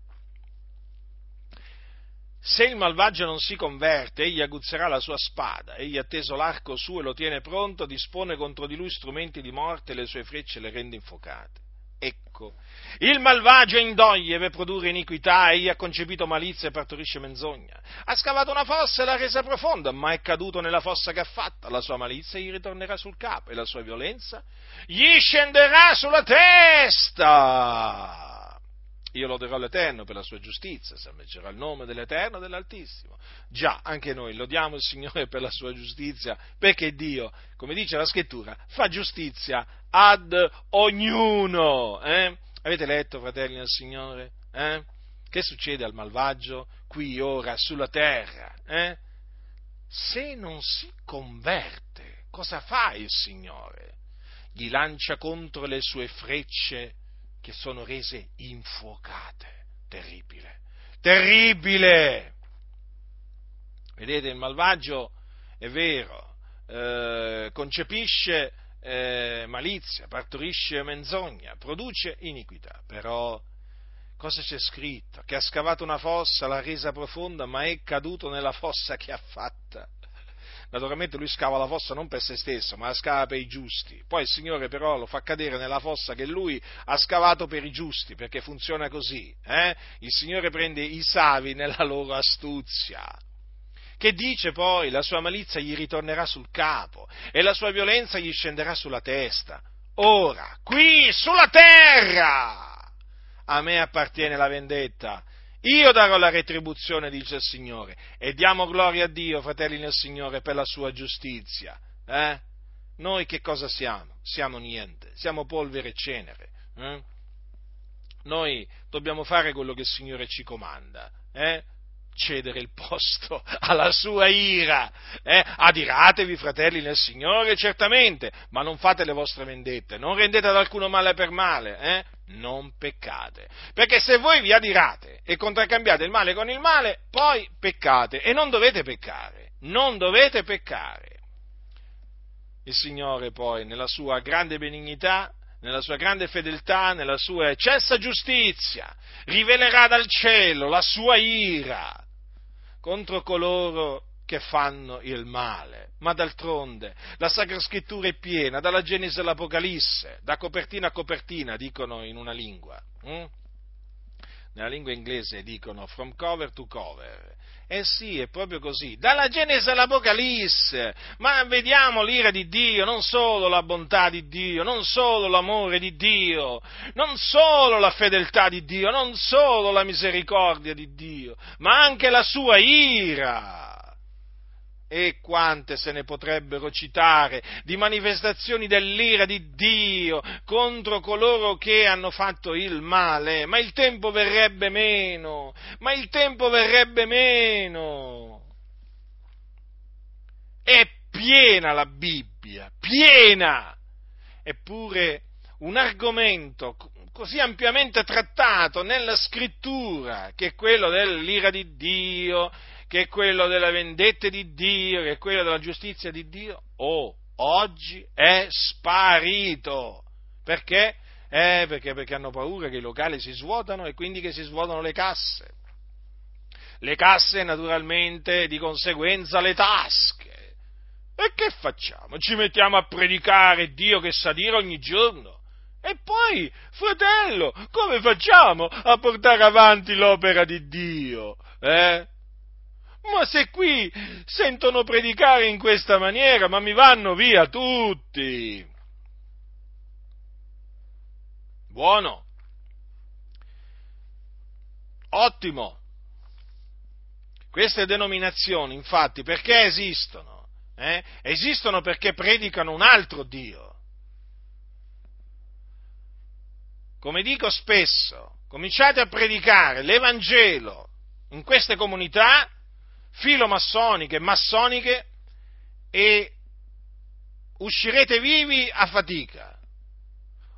Se il malvagio non si converte, egli aguzzerà la sua spada, egli ha teso l'arco suo e lo tiene pronto, dispone contro di lui strumenti di morte e le sue frecce le rende infuocate. Ecco, il malvagio indoglie per produrre iniquità, egli ha concepito malizia e partorisce menzogna. Ha scavato una fossa e l'ha resa profonda, ma è caduto nella fossa che ha fatta. La sua malizia gli ritornerà sul capo e la sua violenza gli scenderà sulla testa. Io loderò l'Eterno per la sua giustizia, salveggerò il nome dell'Eterno e dell'Altissimo. Già, anche noi lodiamo il Signore per la sua giustizia, perché Dio, come dice la Scrittura, fa giustizia ad ognuno. Eh? Avete letto, fratelli del Signore? Eh? Che succede al malvagio qui ora sulla terra? Eh? Se non si converte, cosa fa il Signore? Gli lancia contro le sue frecce che sono rese infuocate. Terribile, terribile! Vedete, il malvagio è vero, eh, concepisce eh, malizia, partorisce menzogna, produce iniquità, però cosa c'è scritto? Che ha scavato una fossa, l'ha resa profonda, ma è caduto nella fossa che ha fatta. Naturalmente lui scava la fossa non per se stesso, ma la scava per i giusti. Poi il Signore però lo fa cadere nella fossa che lui ha scavato per i giusti, perché funziona così. Eh? Il Signore prende i savi nella loro astuzia. Che dice poi la sua malizia gli ritornerà sul capo e la sua violenza gli scenderà sulla testa. Ora, qui sulla terra, a me appartiene la vendetta io darò la retribuzione, dice il Signore, e diamo gloria a Dio, fratelli nel Signore, per la sua giustizia. Eh? Noi che cosa siamo? Siamo niente, siamo polvere e cenere. Eh? Noi dobbiamo fare quello che il Signore ci comanda. Eh? Cedere il posto alla sua ira. Eh? Adiratevi, fratelli nel Signore, certamente, ma non fate le vostre vendette, non rendete ad alcuno male per male, eh? non peccate. Perché se voi vi adirate e contraccambiate il male con il male, poi peccate e non dovete peccare, non dovete peccare. Il Signore poi, nella sua grande benignità, nella sua grande fedeltà, nella sua eccessa giustizia, rivelerà dal cielo la sua ira contro coloro che fanno il male. Ma d'altronde la Sacra Scrittura è piena, dalla Genesi all'Apocalisse, da copertina a copertina, dicono in una lingua. Hm? Nella lingua inglese dicono from cover to cover. Eh sì, è proprio così. Dalla Genesi all'Apocalisse. Ma vediamo l'ira di Dio, non solo la bontà di Dio, non solo l'amore di Dio, non solo la fedeltà di Dio, non solo la misericordia di Dio, ma anche la sua ira e quante se ne potrebbero citare di manifestazioni dell'ira di Dio contro coloro che hanno fatto il male, ma il tempo verrebbe meno, ma il tempo verrebbe meno. È piena la Bibbia, piena, eppure un argomento così ampiamente trattato nella scrittura, che è quello dell'ira di Dio, che è quello della vendetta di Dio, che è quello della giustizia di Dio, oh, oggi è sparito. Perché? Eh, perché, perché hanno paura che i locali si svuotano e quindi che si svuotano le casse. Le casse, naturalmente, di conseguenza le tasche. E che facciamo? Ci mettiamo a predicare Dio che sa dire ogni giorno? E poi, fratello, come facciamo a portare avanti l'opera di Dio? Eh? Ma se qui sentono predicare in questa maniera, ma mi vanno via tutti. Buono. Ottimo. Queste denominazioni, infatti, perché esistono? Eh? Esistono perché predicano un altro Dio. Come dico spesso, cominciate a predicare l'Evangelo in queste comunità filomassoniche massoniche e uscirete vivi a fatica.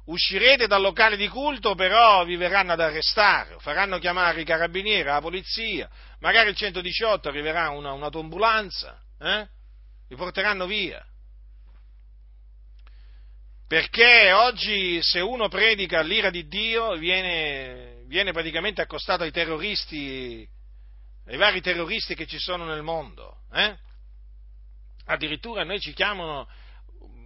Uscirete dal locale di culto, però vi verranno ad arrestare, faranno chiamare i carabinieri, la polizia, magari il 118 arriverà una, un'autoambulanza, eh? vi porteranno via. Perché oggi se uno predica l'ira di Dio viene, viene praticamente accostato ai terroristi, ai vari terroristi che ci sono nel mondo. Eh? Addirittura noi ci chiamano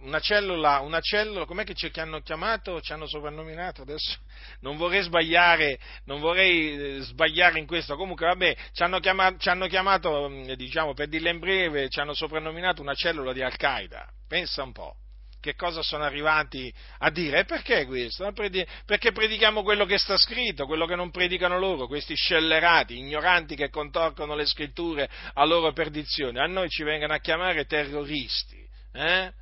una cellula, una cellula, com'è che ci hanno chiamato, ci hanno soprannominato adesso? Non vorrei sbagliare, non vorrei eh, sbagliare in questo, comunque vabbè, ci hanno chiamato, ci hanno chiamato mm, diciamo, per dirla in breve, ci hanno soprannominato una cellula di Al-Qaeda, pensa un po' che cosa sono arrivati a dire. E perché questo? Perché predichiamo quello che sta scritto, quello che non predicano loro, questi scellerati, ignoranti che contorcono le scritture a loro perdizione. A noi ci vengono a chiamare terroristi. Eh?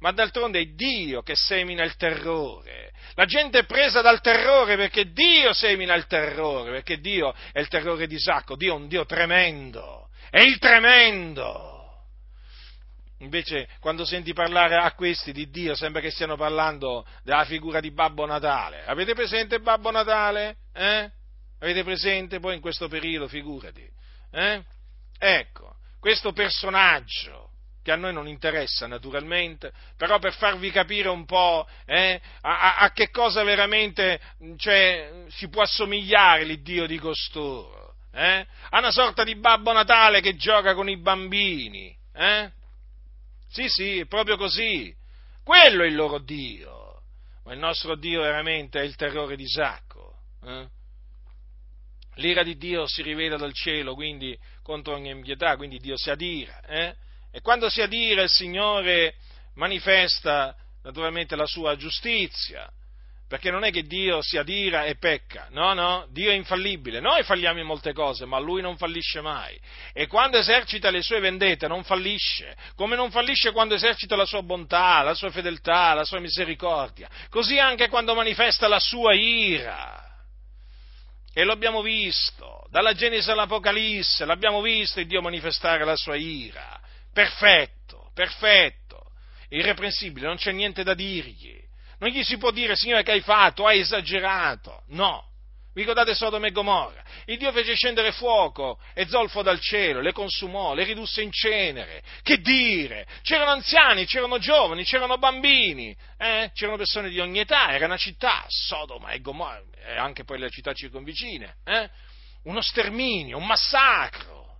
Ma d'altronde è Dio che semina il terrore. La gente è presa dal terrore perché Dio semina il terrore, perché Dio è il terrore di Isacco, Dio è un Dio tremendo, è il tremendo. Invece, quando senti parlare a questi di Dio, sembra che stiano parlando della figura di Babbo Natale. Avete presente Babbo Natale? Eh? Avete presente poi in questo periodo, figurati? Eh? Ecco, questo personaggio che a noi non interessa naturalmente, però per farvi capire un po' eh, a, a, che cosa veramente cioè, si può assomigliare l'Iddio di costoro. Eh? A una sorta di Babbo Natale che gioca con i bambini. Eh? Sì, sì, è proprio così. Quello è il loro Dio. Ma il nostro Dio veramente è il terrore di Isacco. Eh? L'ira di Dio si rivela dal cielo, quindi contro ogni impietà, quindi Dio si adira. Eh? E quando si adira il Signore manifesta naturalmente la sua giustizia, perché non è che Dio si adira e pecca, no, no, Dio è infallibile, noi falliamo in molte cose, ma Lui non fallisce mai. E quando esercita le sue vendette non fallisce, come non fallisce quando esercita la sua bontà, la sua fedeltà, la sua misericordia, così anche quando manifesta la sua ira. E lo abbiamo visto, dalla Genesi all'Apocalisse, l'abbiamo visto il Dio manifestare la sua ira. Perfetto, perfetto, irreprensibile, non c'è niente da dirgli. Non gli si può dire, Signore, che hai fatto, hai esagerato. No. Ricordate Sodoma e Gomorra? Il Dio fece scendere fuoco e zolfo dal cielo, le consumò, le ridusse in cenere. Che dire? C'erano anziani, c'erano giovani, c'erano bambini, eh? c'erano persone di ogni età, era una città, Sodoma e Gomorra, e anche poi le città circonvicine. Eh? Uno sterminio, un massacro.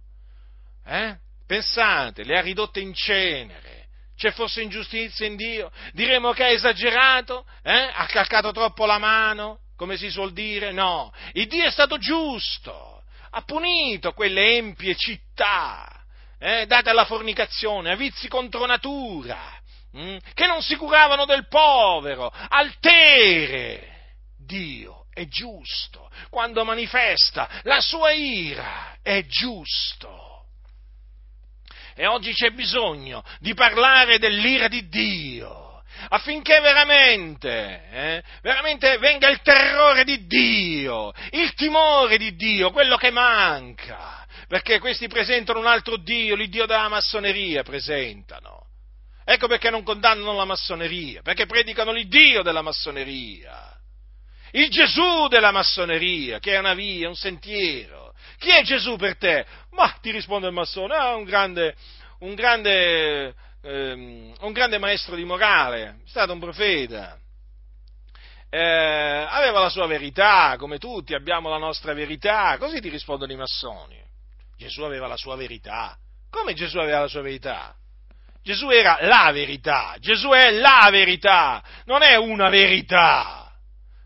Eh? Pensate, le ha ridotte in cenere. C'è forse ingiustizia in Dio? Diremo che ha esagerato? Eh? Ha calcato troppo la mano, come si suol dire? No, il Dio è stato giusto, ha punito quelle empie città, eh, date alla fornicazione, a vizi contro natura, hm? che non si curavano del povero, altere. Dio è giusto, quando manifesta la sua ira è giusto. E oggi c'è bisogno di parlare dell'ira di Dio, affinché veramente, eh, veramente venga il terrore di Dio, il timore di Dio, quello che manca, perché questi presentano un altro Dio, l'Iddio della massoneria presentano. Ecco perché non condannano la massoneria, perché predicano l'Iddio della massoneria. Il Gesù della massoneria, che è una via, un sentiero. Chi è Gesù per te? Ma ti risponde il massone, ah, un grande, un grande, ehm, un grande maestro di morale, è stato un profeta. Eh, aveva la sua verità, come tutti abbiamo la nostra verità, così ti rispondono i massoni. Gesù aveva la sua verità. Come Gesù aveva la sua verità? Gesù era la verità, Gesù è la verità, non è una verità,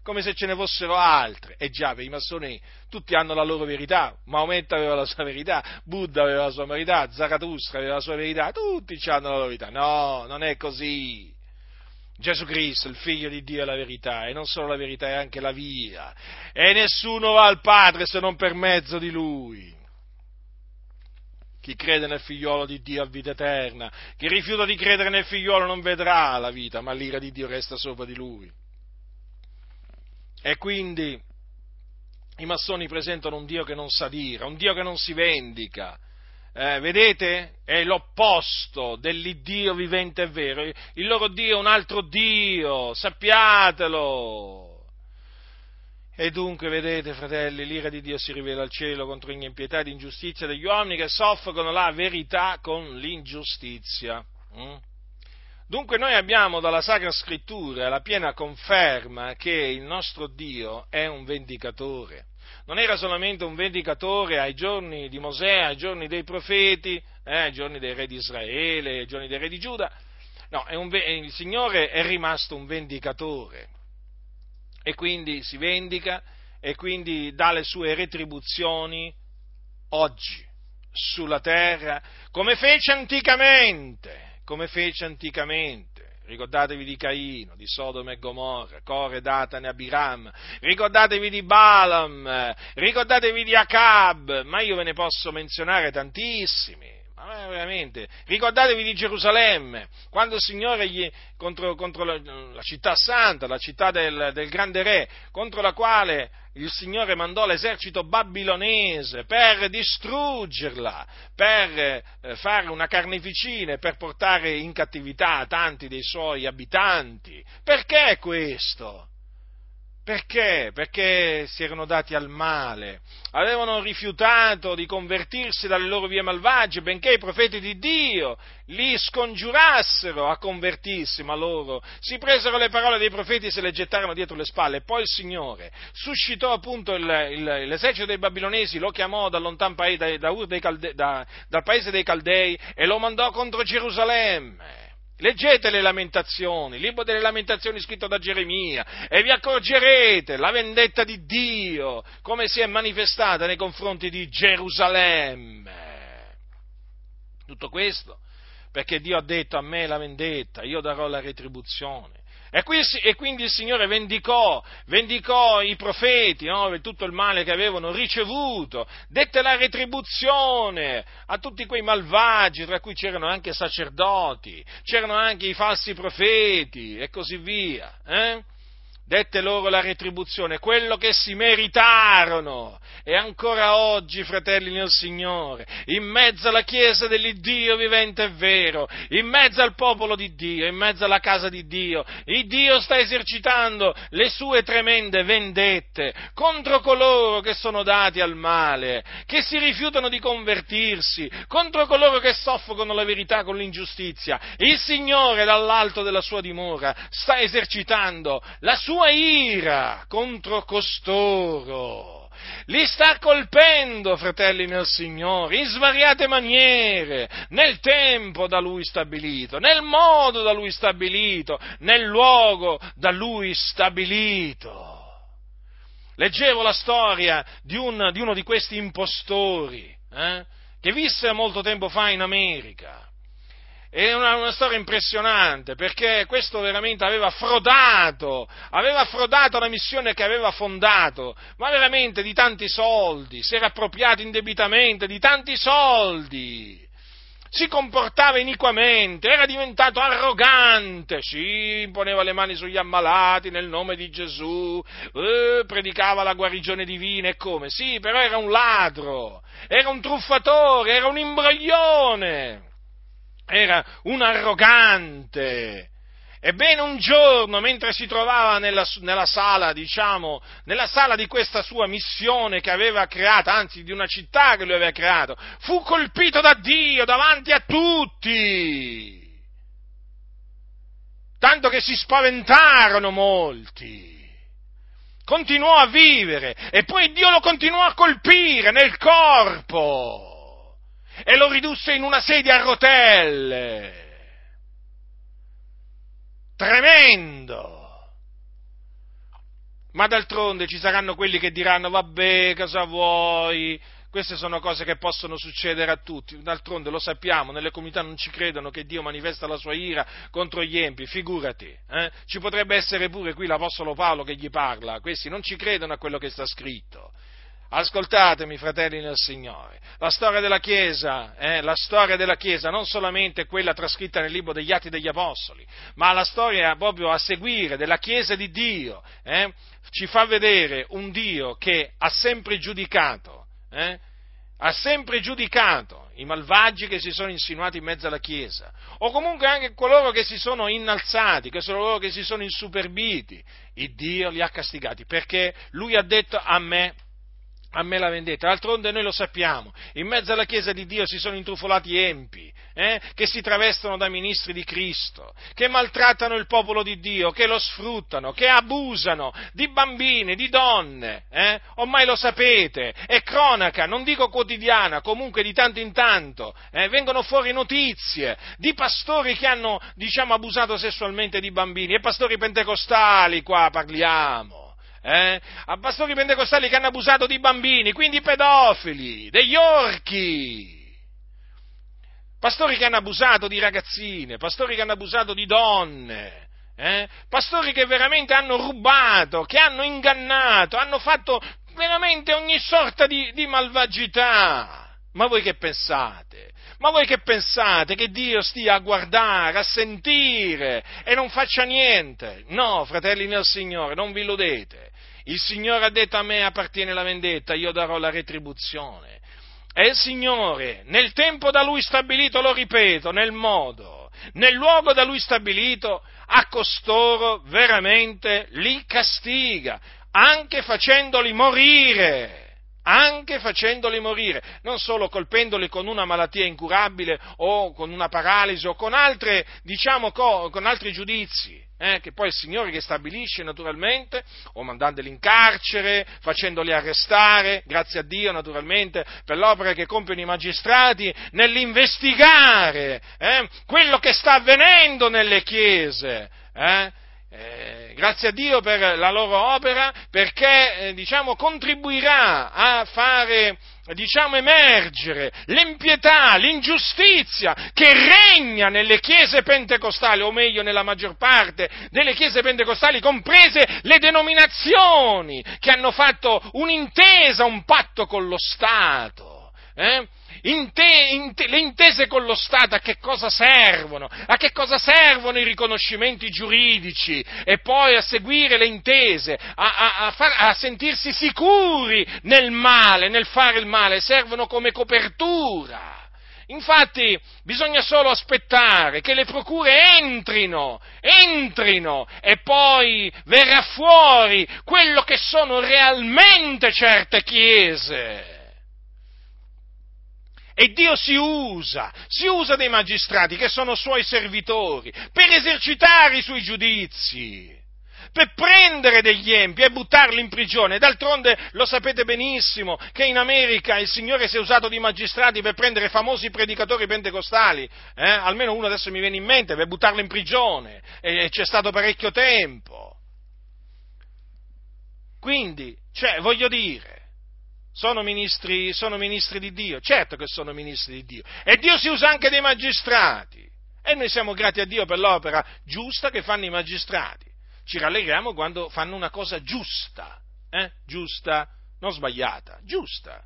come se ce ne fossero altre. E già, per i massoni tutti hanno la loro verità, Maometto aveva la sua verità, Buddha aveva la sua verità, Zarathustra aveva la sua verità, tutti hanno la loro verità. No, non è così. Gesù Cristo, il figlio di Dio, è la verità, e non solo la verità, è anche la via. E nessuno va al Padre se non per mezzo di Lui. Chi crede nel figliolo di Dio ha vita eterna. Chi rifiuta di credere nel figliolo non vedrà la vita, ma l'ira di Dio resta sopra di lui. E quindi i massoni presentano un Dio che non sa dire, un Dio che non si vendica. Eh, vedete? È l'opposto dell'Iddio vivente e vero. Il loro Dio è un altro Dio, sappiatelo. E dunque, vedete, fratelli, l'ira di Dio si rivela al cielo contro ogni impietà ed ingiustizia degli uomini che soffrono la verità con l'ingiustizia. Mm? Dunque noi abbiamo dalla Sacra Scrittura la piena conferma che il nostro Dio è un vendicatore. Non era solamente un vendicatore ai giorni di Mosè, ai giorni dei profeti, eh, ai giorni dei re di Israele, ai giorni dei re di Giuda. No, un, il Signore è rimasto un vendicatore e quindi si vendica e quindi dà le sue retribuzioni oggi sulla terra, come fece anticamente, come fece anticamente. Ricordatevi di Caino, di Sodoma e Gomorra, Core, Datane e Abiram, ricordatevi di Balaam, ricordatevi di Acab, ma io ve ne posso menzionare tantissimi ma veramente, ricordatevi di Gerusalemme, quando il Signore gli, contro, contro la, la, città santa, la città del, del grande re, contro la quale il Signore mandò l'esercito babilonese per distruggerla, per eh, fare una carneficina e per portare in cattività tanti dei suoi abitanti. Perché questo? Perché? Perché si erano dati al male, avevano rifiutato di convertirsi dalle loro vie malvagie, benché i profeti di Dio li scongiurassero a convertirsi, ma loro si presero le parole dei profeti e se le gettarono dietro le spalle. Poi il Signore suscitò appunto il, il, l'esercito dei babilonesi, lo chiamò dal lontan paese, da, da, Calde, da, dal paese dei Caldei e lo mandò contro Gerusalemme Leggete le lamentazioni, il libro delle lamentazioni scritto da Geremia e vi accorgerete la vendetta di Dio come si è manifestata nei confronti di Gerusalemme. Tutto questo perché Dio ha detto a me la vendetta, io darò la retribuzione. E, qui, e, quindi il Signore vendicò, vendicò i profeti no, per tutto il male che avevano ricevuto, dette la retribuzione a tutti quei malvagi, tra cui c'erano anche sacerdoti, c'erano anche i falsi profeti e così via. Eh? Dette loro la retribuzione, quello che si meritarono. E ancora oggi, fratelli nel Signore, in mezzo alla Chiesa dell'Iddio vivente e vero, in mezzo al popolo di Dio, in mezzo alla casa di Dio, il Dio sta esercitando le sue tremende vendette contro coloro che sono dati al male, che si rifiutano di convertirsi, contro coloro che soffrono la verità con l'ingiustizia. Il Signore dall'alto della sua dimora sta esercitando la sua sua ira contro costoro. Li sta colpendo, fratelli nel Signore, in svariate maniere, nel tempo da Lui stabilito, nel modo da Lui stabilito, nel luogo da Lui stabilito. Leggevo la storia di, un, di uno di questi impostori, eh, che visse molto tempo fa in America è una, una, storia impressionante perché questo veramente aveva frodato, aveva frodato la missione che aveva fondato, ma veramente di tanti soldi, si era appropriato indebitamente di tanti soldi, si comportava iniquamente, era diventato arrogante, sì, imponeva le mani sugli ammalati nel nome di Gesù, eh, predicava la guarigione divina e come? Sì, però era un ladro, era un truffatore, era un imbroglione era un arrogante Ebbene, un giorno, mentre si trovava nella, nella, sala, diciamo, nella sala di questa sua missione che aveva creato, anzi di una città che lui aveva creato, fu colpito da Dio davanti a tutti. Tanto che si spaventarono molti. Continuò a vivere e poi Dio lo continuò a colpire nel corpo e lo ridusse in una sedia a rotelle Tremendo! Ma d'altronde ci saranno quelli che diranno, vabbè, cosa vuoi? Queste sono cose che possono succedere a tutti, d'altronde lo sappiamo, nelle comunità non ci credono che Dio manifesta la sua ira contro gli empi, figurati, eh? ci potrebbe essere pure qui l'Apostolo Paolo che gli parla, questi non ci credono a quello che sta scritto, Ascoltatemi, fratelli nel Signore, la storia della Chiesa, eh, la storia della Chiesa, non solamente quella trascritta nel libro degli Atti degli Apostoli, ma la storia proprio a seguire della Chiesa di Dio, eh, ci fa vedere un Dio che ha sempre giudicato, eh, ha sempre giudicato i malvagi che si sono insinuati in mezzo alla Chiesa, o comunque anche coloro che si sono innalzati, che sono loro che si sono insuperbiti, il Dio li ha castigati, perché Lui ha detto a me a me la vendetta. D'altronde noi lo sappiamo, in mezzo alla Chiesa di Dio si sono intrufolati empi, eh, che si travestono da ministri di Cristo, che maltrattano il popolo di Dio, che lo sfruttano, che abusano di bambini, di donne, eh? ormai lo sapete, è cronaca, non dico quotidiana, comunque di tanto in tanto, eh? vengono fuori notizie di pastori che hanno, diciamo, abusato sessualmente di bambini, e pastori pentecostali qua parliamo eh? a pastori pentecostali che hanno abusato di bambini, quindi pedofili, degli orchi. Pastori che hanno abusato di ragazzine, pastori che hanno abusato di donne, eh? pastori che veramente hanno rubato, che hanno ingannato, hanno fatto veramente ogni sorta di, di malvagità. Ma voi che pensate? Ma voi che pensate che Dio stia a guardare, a sentire e non faccia niente? No, fratelli nel Signore, non vi illudete. Il Signore ha detto a me appartiene la vendetta, io darò la retribuzione. E il Signore, nel tempo da Lui stabilito, lo ripeto, nel modo, nel luogo da Lui stabilito, a costoro veramente li castiga, anche facendoli morire anche facendoli morire, non solo colpendoli con una malattia incurabile o con una paralisi o con, altre, diciamo, con altri giudizi, eh, che poi il Signore che stabilisce naturalmente, o mandandoli in carcere, facendoli arrestare, grazie a Dio naturalmente, per l'opera che compiono i magistrati nell'investigare eh, quello che sta avvenendo nelle chiese. Eh, eh, grazie a Dio per la loro opera perché eh, diciamo, contribuirà a fare diciamo, emergere l'impietà, l'ingiustizia che regna nelle chiese pentecostali, o meglio nella maggior parte delle chiese pentecostali, comprese le denominazioni che hanno fatto un'intesa, un patto con lo Stato. Eh? Inte, inte, le intese con lo Stato a che cosa servono? A che cosa servono i riconoscimenti giuridici? E poi a seguire le intese, a, a, a, far, a sentirsi sicuri nel male, nel fare il male, servono come copertura. Infatti bisogna solo aspettare che le procure entrino, entrino e poi verrà fuori quello che sono realmente certe chiese. E Dio si usa, si usa dei magistrati che sono suoi servitori per esercitare i suoi giudizi, per prendere degli empi e buttarli in prigione. D'altronde lo sapete benissimo che in America il Signore si è usato di magistrati per prendere famosi predicatori pentecostali, eh? almeno uno adesso mi viene in mente, per buttarlo in prigione, e c'è stato parecchio tempo. Quindi, cioè, voglio dire, sono ministri, sono ministri di Dio? Certo che sono ministri di Dio. E Dio si usa anche dei magistrati. E noi siamo grati a Dio per l'opera giusta che fanno i magistrati. Ci rallegriamo quando fanno una cosa giusta, eh? giusta, non sbagliata, giusta.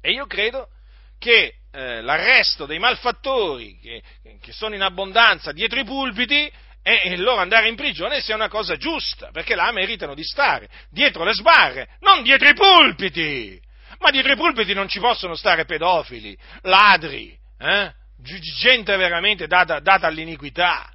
E io credo che eh, l'arresto dei malfattori che, che sono in abbondanza dietro i pulpiti e loro andare in prigione sia una cosa giusta, perché là meritano di stare dietro le sbarre, non dietro i pulpiti. Ma dietro i pulpiti non ci possono stare pedofili, ladri, eh? gente veramente data, data all'iniquità.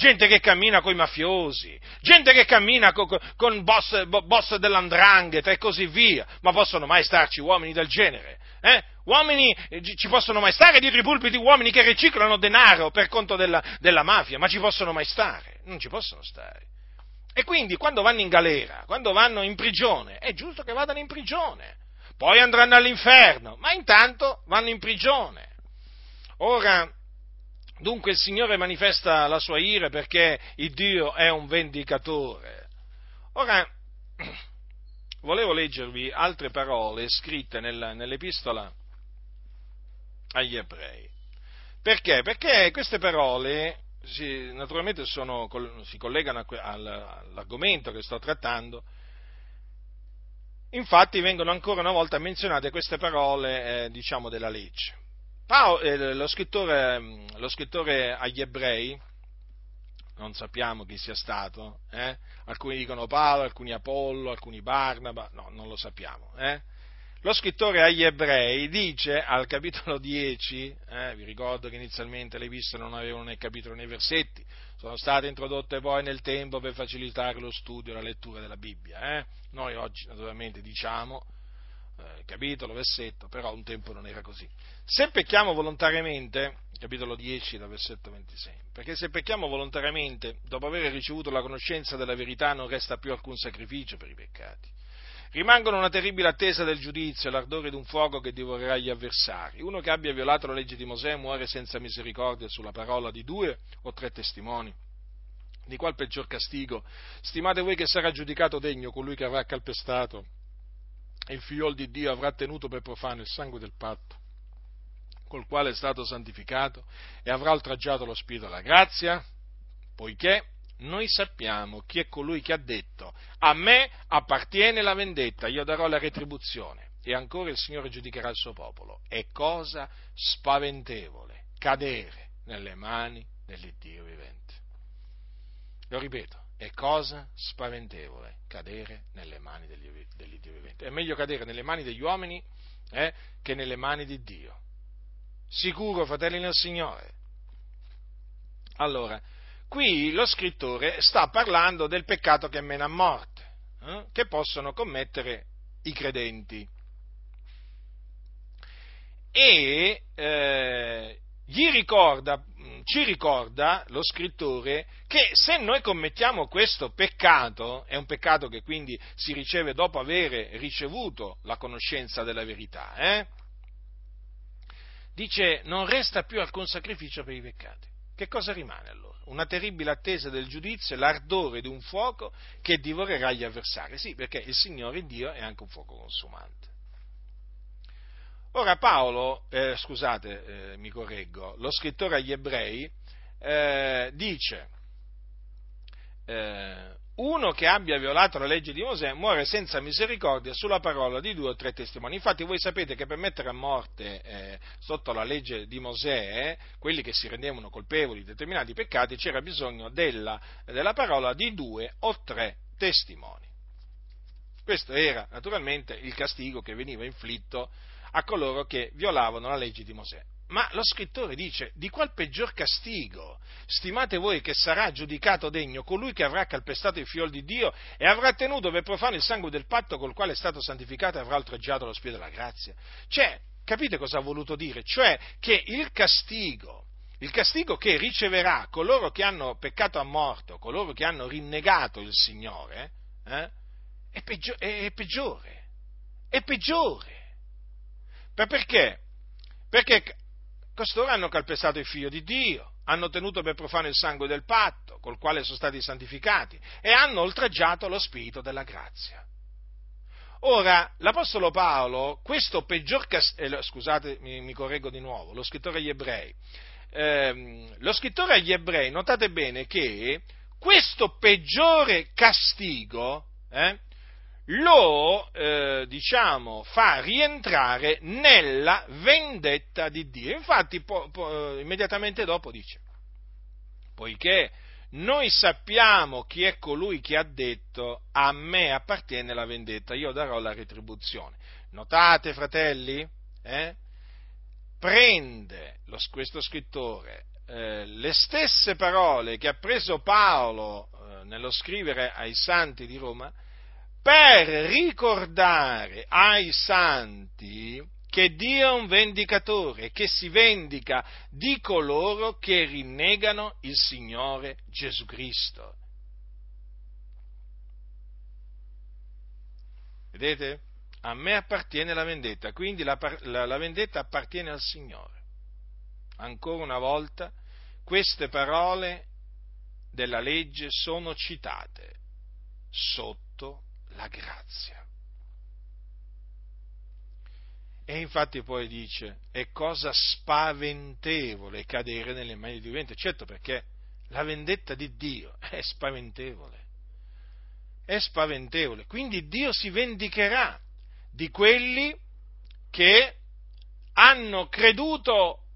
Gente che cammina con i mafiosi, gente che cammina con, con boss, boss dell'andrangheta e così via. Ma possono mai starci uomini del genere? Eh? Uomini, eh, ci possono mai stare dietro i pulpiti uomini che riciclano denaro per conto della, della mafia? Ma ci possono mai stare? Non ci possono stare. E quindi quando vanno in galera, quando vanno in prigione, è giusto che vadano in prigione. Poi andranno all'inferno, ma intanto vanno in prigione. Ora, dunque il Signore manifesta la sua ira perché il Dio è un vendicatore. Ora, volevo leggervi altre parole scritte nel, nell'epistola agli ebrei. Perché? Perché queste parole si, naturalmente sono, si collegano all'argomento che sto trattando, infatti vengono ancora una volta menzionate queste parole, eh, diciamo, della legge. Paolo, eh, lo, scrittore, lo, scrittore, agli ebrei, non sappiamo chi sia stato, eh? alcuni dicono Paolo, alcuni Apollo, alcuni Barnaba, no, non lo sappiamo. Eh? Lo scrittore agli ebrei dice al capitolo 10, eh, vi ricordo che inizialmente le viste non avevano né capitolo né versetti, sono state introdotte poi nel tempo per facilitare lo studio e la lettura della Bibbia. Eh? Noi oggi naturalmente diciamo eh, capitolo, versetto, però un tempo non era così. Se pecchiamo volontariamente, capitolo 10 da versetto 26, perché se pecchiamo volontariamente, dopo aver ricevuto la conoscenza della verità non resta più alcun sacrificio per i peccati rimangono una terribile attesa del giudizio e l'ardore di un fuoco che divorerà gli avversari. Uno che abbia violato la legge di Mosè muore senza misericordia sulla parola di due o tre testimoni. Di qual peggior castigo? Stimate voi che sarà giudicato degno colui che avrà calpestato e il figliol di Dio avrà tenuto per profano il sangue del patto col quale è stato santificato e avrà oltraggiato lo spirito della grazia, poiché noi sappiamo chi è colui che ha detto a me appartiene la vendetta, io darò la retribuzione. E ancora il Signore giudicherà il suo popolo. È cosa spaventevole cadere nelle mani dell'Iddio vivente. Lo ripeto, è cosa spaventevole cadere nelle mani dell'Iddio vivente. È meglio cadere nelle mani degli uomini eh, che nelle mani di Dio. Sicuro, fratelli nel Signore. Allora, qui lo scrittore sta parlando del peccato che mena a morte, eh, che possono commettere i credenti. E eh, ricorda, ci ricorda lo scrittore che se noi commettiamo questo peccato, è un peccato che quindi si riceve dopo aver ricevuto la conoscenza della verità, eh, dice non resta più alcun sacrificio per i peccati. Che cosa rimane allora? una terribile attesa del giudizio e l'ardore di un fuoco che divorerà gli avversari. Sì, perché il Signore Dio è anche un fuoco consumante. Ora Paolo, eh, scusate, eh, mi correggo, lo scrittore agli ebrei eh, dice, eh, uno che abbia violato la legge di Mosè muore senza misericordia sulla parola di due o tre testimoni. Infatti voi sapete che per mettere a morte eh, sotto la legge di Mosè quelli che si rendevano colpevoli di determinati peccati c'era bisogno della, della parola di due o tre testimoni. Questo era naturalmente il castigo che veniva inflitto a coloro che violavano la legge di Mosè. Ma lo scrittore dice, di qual peggior castigo stimate voi che sarà giudicato degno colui che avrà calpestato il fiol di Dio e avrà tenuto per profano il sangue del patto col quale è stato santificato e avrà oltraggiato lo spirito della grazia? Cioè, capite cosa ha voluto dire? Cioè che il castigo, il castigo che riceverà coloro che hanno peccato a morto, coloro che hanno rinnegato il Signore, eh, è, peggio- è peggiore, è peggiore. Ma perché? Perché costoro hanno calpestato il figlio di Dio, hanno tenuto per profano il sangue del patto, col quale sono stati santificati, e hanno oltraggiato lo spirito della grazia. Ora, l'Apostolo Paolo, questo peggior castigo, eh, scusate, mi, mi, correggo di nuovo, lo scrittore agli ebrei, ehm, lo scrittore agli ebrei, notate bene che questo peggiore castigo eh, lo eh, diciamo, fa rientrare nella vendetta di Dio. Infatti, po, po, immediatamente dopo dice, poiché noi sappiamo chi è colui che ha detto a me appartiene la vendetta, io darò la retribuzione. Notate, fratelli, eh? prende lo, questo scrittore eh, le stesse parole che ha preso Paolo eh, nello scrivere ai santi di Roma per ricordare ai santi che Dio è un vendicatore, che si vendica di coloro che rinnegano il Signore Gesù Cristo. Vedete? A me appartiene la vendetta, quindi la, la, la vendetta appartiene al Signore. Ancora una volta, queste parole della legge sono citate sotto la grazia. E infatti poi dice, è cosa spaventevole cadere nelle mani di vivente. Certo perché la vendetta di Dio è spaventevole. È spaventevole. Quindi Dio si vendicherà di quelli che hanno creduto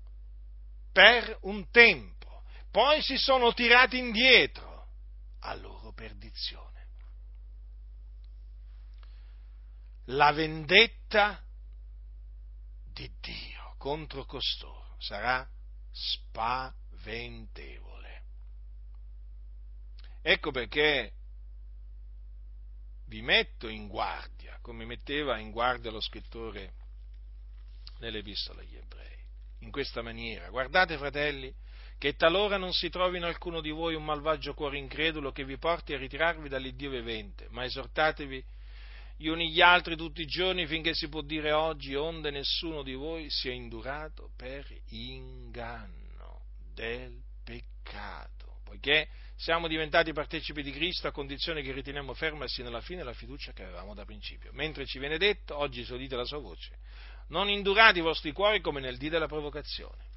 per un tempo, poi si sono tirati indietro a loro perdizione. La vendetta di Dio contro costoro sarà spaventevole. Ecco perché vi metto in guardia, come metteva in guardia lo scrittore nell'Epistola agli Ebrei, in questa maniera. Guardate, fratelli, che talora non si trovi in alcuno di voi un malvagio cuore incredulo che vi porti a ritirarvi dall'Iddio vivente, ma esortatevi gli uni gli altri tutti i giorni finché si può dire oggi, onde nessuno di voi sia indurato per inganno del peccato, poiché siamo diventati partecipi di Cristo a condizione che riteniamo ferma sino alla fine la fiducia che avevamo da principio. Mentre ci viene detto, oggi si udite la sua voce, non indurate i vostri cuori come nel dì della provocazione.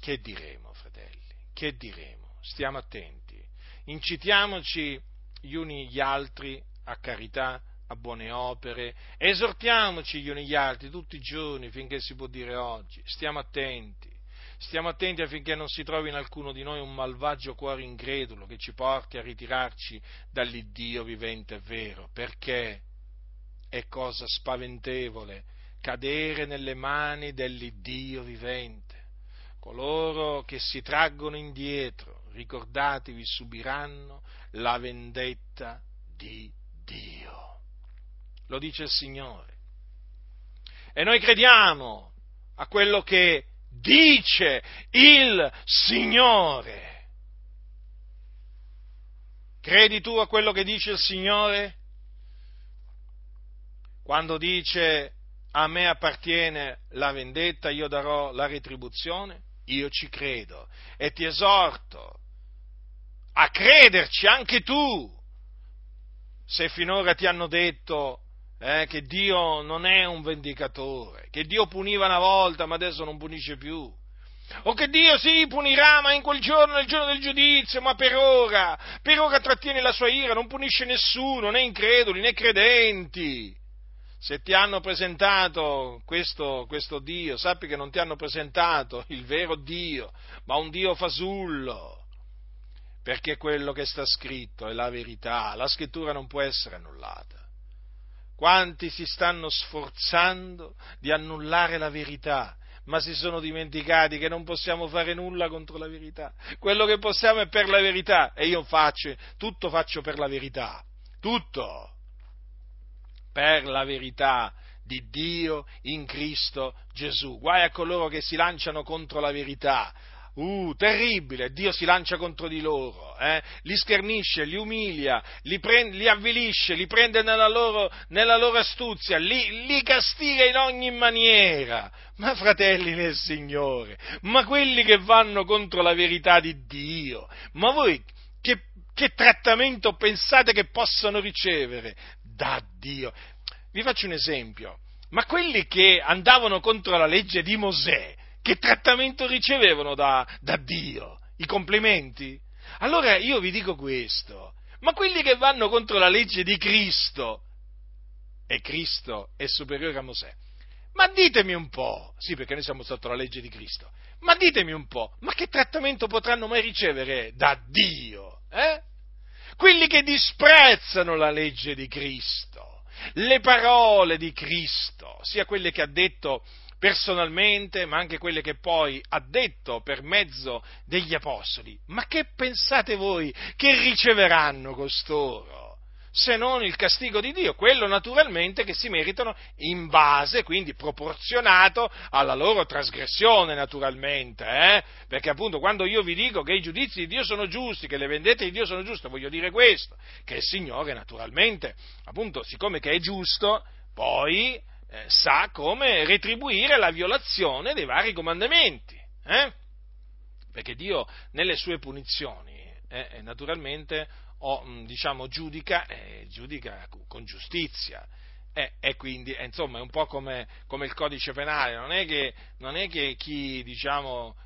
Che diremo, fratelli? Che diremo? Stiamo attenti. Incitiamoci gli uni gli altri a carità, a buone opere, esortiamoci gli uni gli altri tutti i giorni finché si può dire oggi, stiamo attenti, stiamo attenti affinché non si trovi in alcuno di noi un malvagio cuore incredulo che ci porti a ritirarci dall'Iddio vivente e vero, perché è cosa spaventevole cadere nelle mani dell'Iddio vivente. Coloro che si traggono indietro, ricordatevi, subiranno la vendetta di Dio lo dice il Signore. E noi crediamo a quello che dice il Signore. Credi tu a quello che dice il Signore? Quando dice a me appartiene la vendetta, io darò la retribuzione? Io ci credo e ti esorto a crederci anche tu. Se finora ti hanno detto eh, che Dio non è un vendicatore, che Dio puniva una volta ma adesso non punisce più. O che Dio sì punirà, ma in quel giorno, nel giorno del giudizio, ma per ora, per ora trattiene la sua ira, non punisce nessuno, né increduli né credenti. Se ti hanno presentato questo, questo Dio, sappi che non ti hanno presentato il vero Dio, ma un Dio fasullo, perché quello che sta scritto è la verità, la scrittura non può essere annullata. Quanti si stanno sforzando di annullare la verità, ma si sono dimenticati che non possiamo fare nulla contro la verità. Quello che possiamo è per la verità e io faccio, tutto faccio per la verità, tutto per la verità di Dio in Cristo Gesù. Guai a coloro che si lanciano contro la verità, Uh, terribile, Dio si lancia contro di loro, eh? li schernisce, li umilia, li, prende, li avvilisce, li prende nella loro, nella loro astuzia, li, li, castiga in ogni maniera. Ma fratelli nel Signore, ma quelli che vanno contro la verità di Dio, ma voi che, che trattamento pensate che possano ricevere da Dio? Vi faccio un esempio, ma quelli che andavano contro la legge di Mosè, che trattamento ricevevano da, da Dio? I complimenti? Allora io vi dico questo, ma quelli che vanno contro la legge di Cristo, e Cristo è superiore a Mosè, ma ditemi un po', sì perché noi siamo sotto la legge di Cristo, ma ditemi un po', ma che trattamento potranno mai ricevere da Dio? Eh? Quelli che disprezzano la legge di Cristo, le parole di Cristo, sia quelle che ha detto personalmente, ma anche quelle che poi ha detto per mezzo degli apostoli. Ma che pensate voi che riceveranno costoro? se non il castigo di Dio, quello naturalmente che si meritano in base, quindi proporzionato alla loro trasgressione naturalmente, eh? perché appunto quando io vi dico che i giudizi di Dio sono giusti, che le vendette di Dio sono giuste, voglio dire questo, che il Signore naturalmente, appunto, siccome che è giusto, poi eh, sa come retribuire la violazione dei vari comandamenti, eh? perché Dio nelle sue punizioni eh, naturalmente o diciamo, giudica, eh, giudica con giustizia. Eh, e quindi, insomma, è un po' come, come, il codice penale, non è che, non è che chi, diciamo,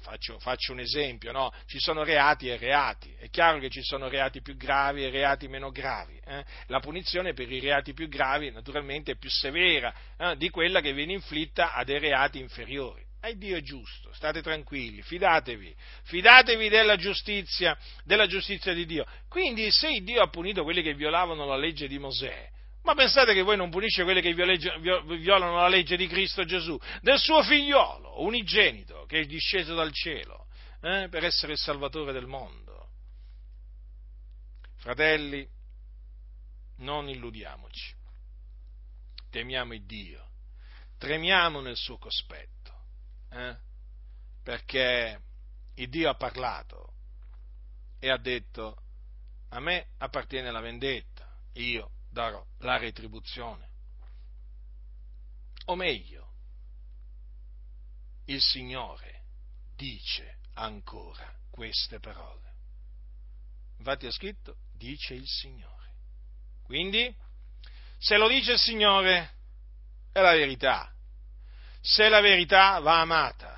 faccio, faccio, un esempio, no? Ci sono reati e reati, è chiaro che ci sono reati più gravi e reati meno gravi. Eh? La punizione per i reati più gravi, naturalmente, è più severa eh, di quella che viene inflitta a dei reati inferiori. E Dio è giusto, state tranquilli, fidatevi, fidatevi della giustizia, della giustizia di Dio. Quindi se Dio ha punito quelli che violavano la legge di Mosè, ma pensate che voi non punisce quelli che violano la legge di Cristo Gesù, del suo figliolo, unigenito, che è disceso dal cielo, eh, per essere il Salvatore del mondo. Fratelli, non illudiamoci, temiamo il Dio, tremiamo nel suo cospetto eh? perché il Dio ha parlato e ha detto a me appartiene la vendetta, io darò la retribuzione. O meglio, il Signore dice ancora queste parole. Infatti è scritto, dice il Signore. Quindi, se lo dice il Signore, è la verità se la verità va amata,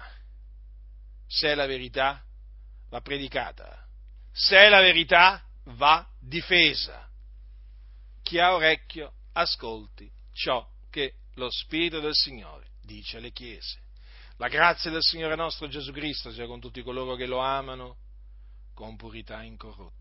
se la verità va predicata, se la verità va difesa. Chi ha orecchio ascolti ciò che lo Spirito del Signore dice alle chiese. La grazia del Signore nostro Gesù Cristo sia con tutti coloro che lo amano con purità incorrotta.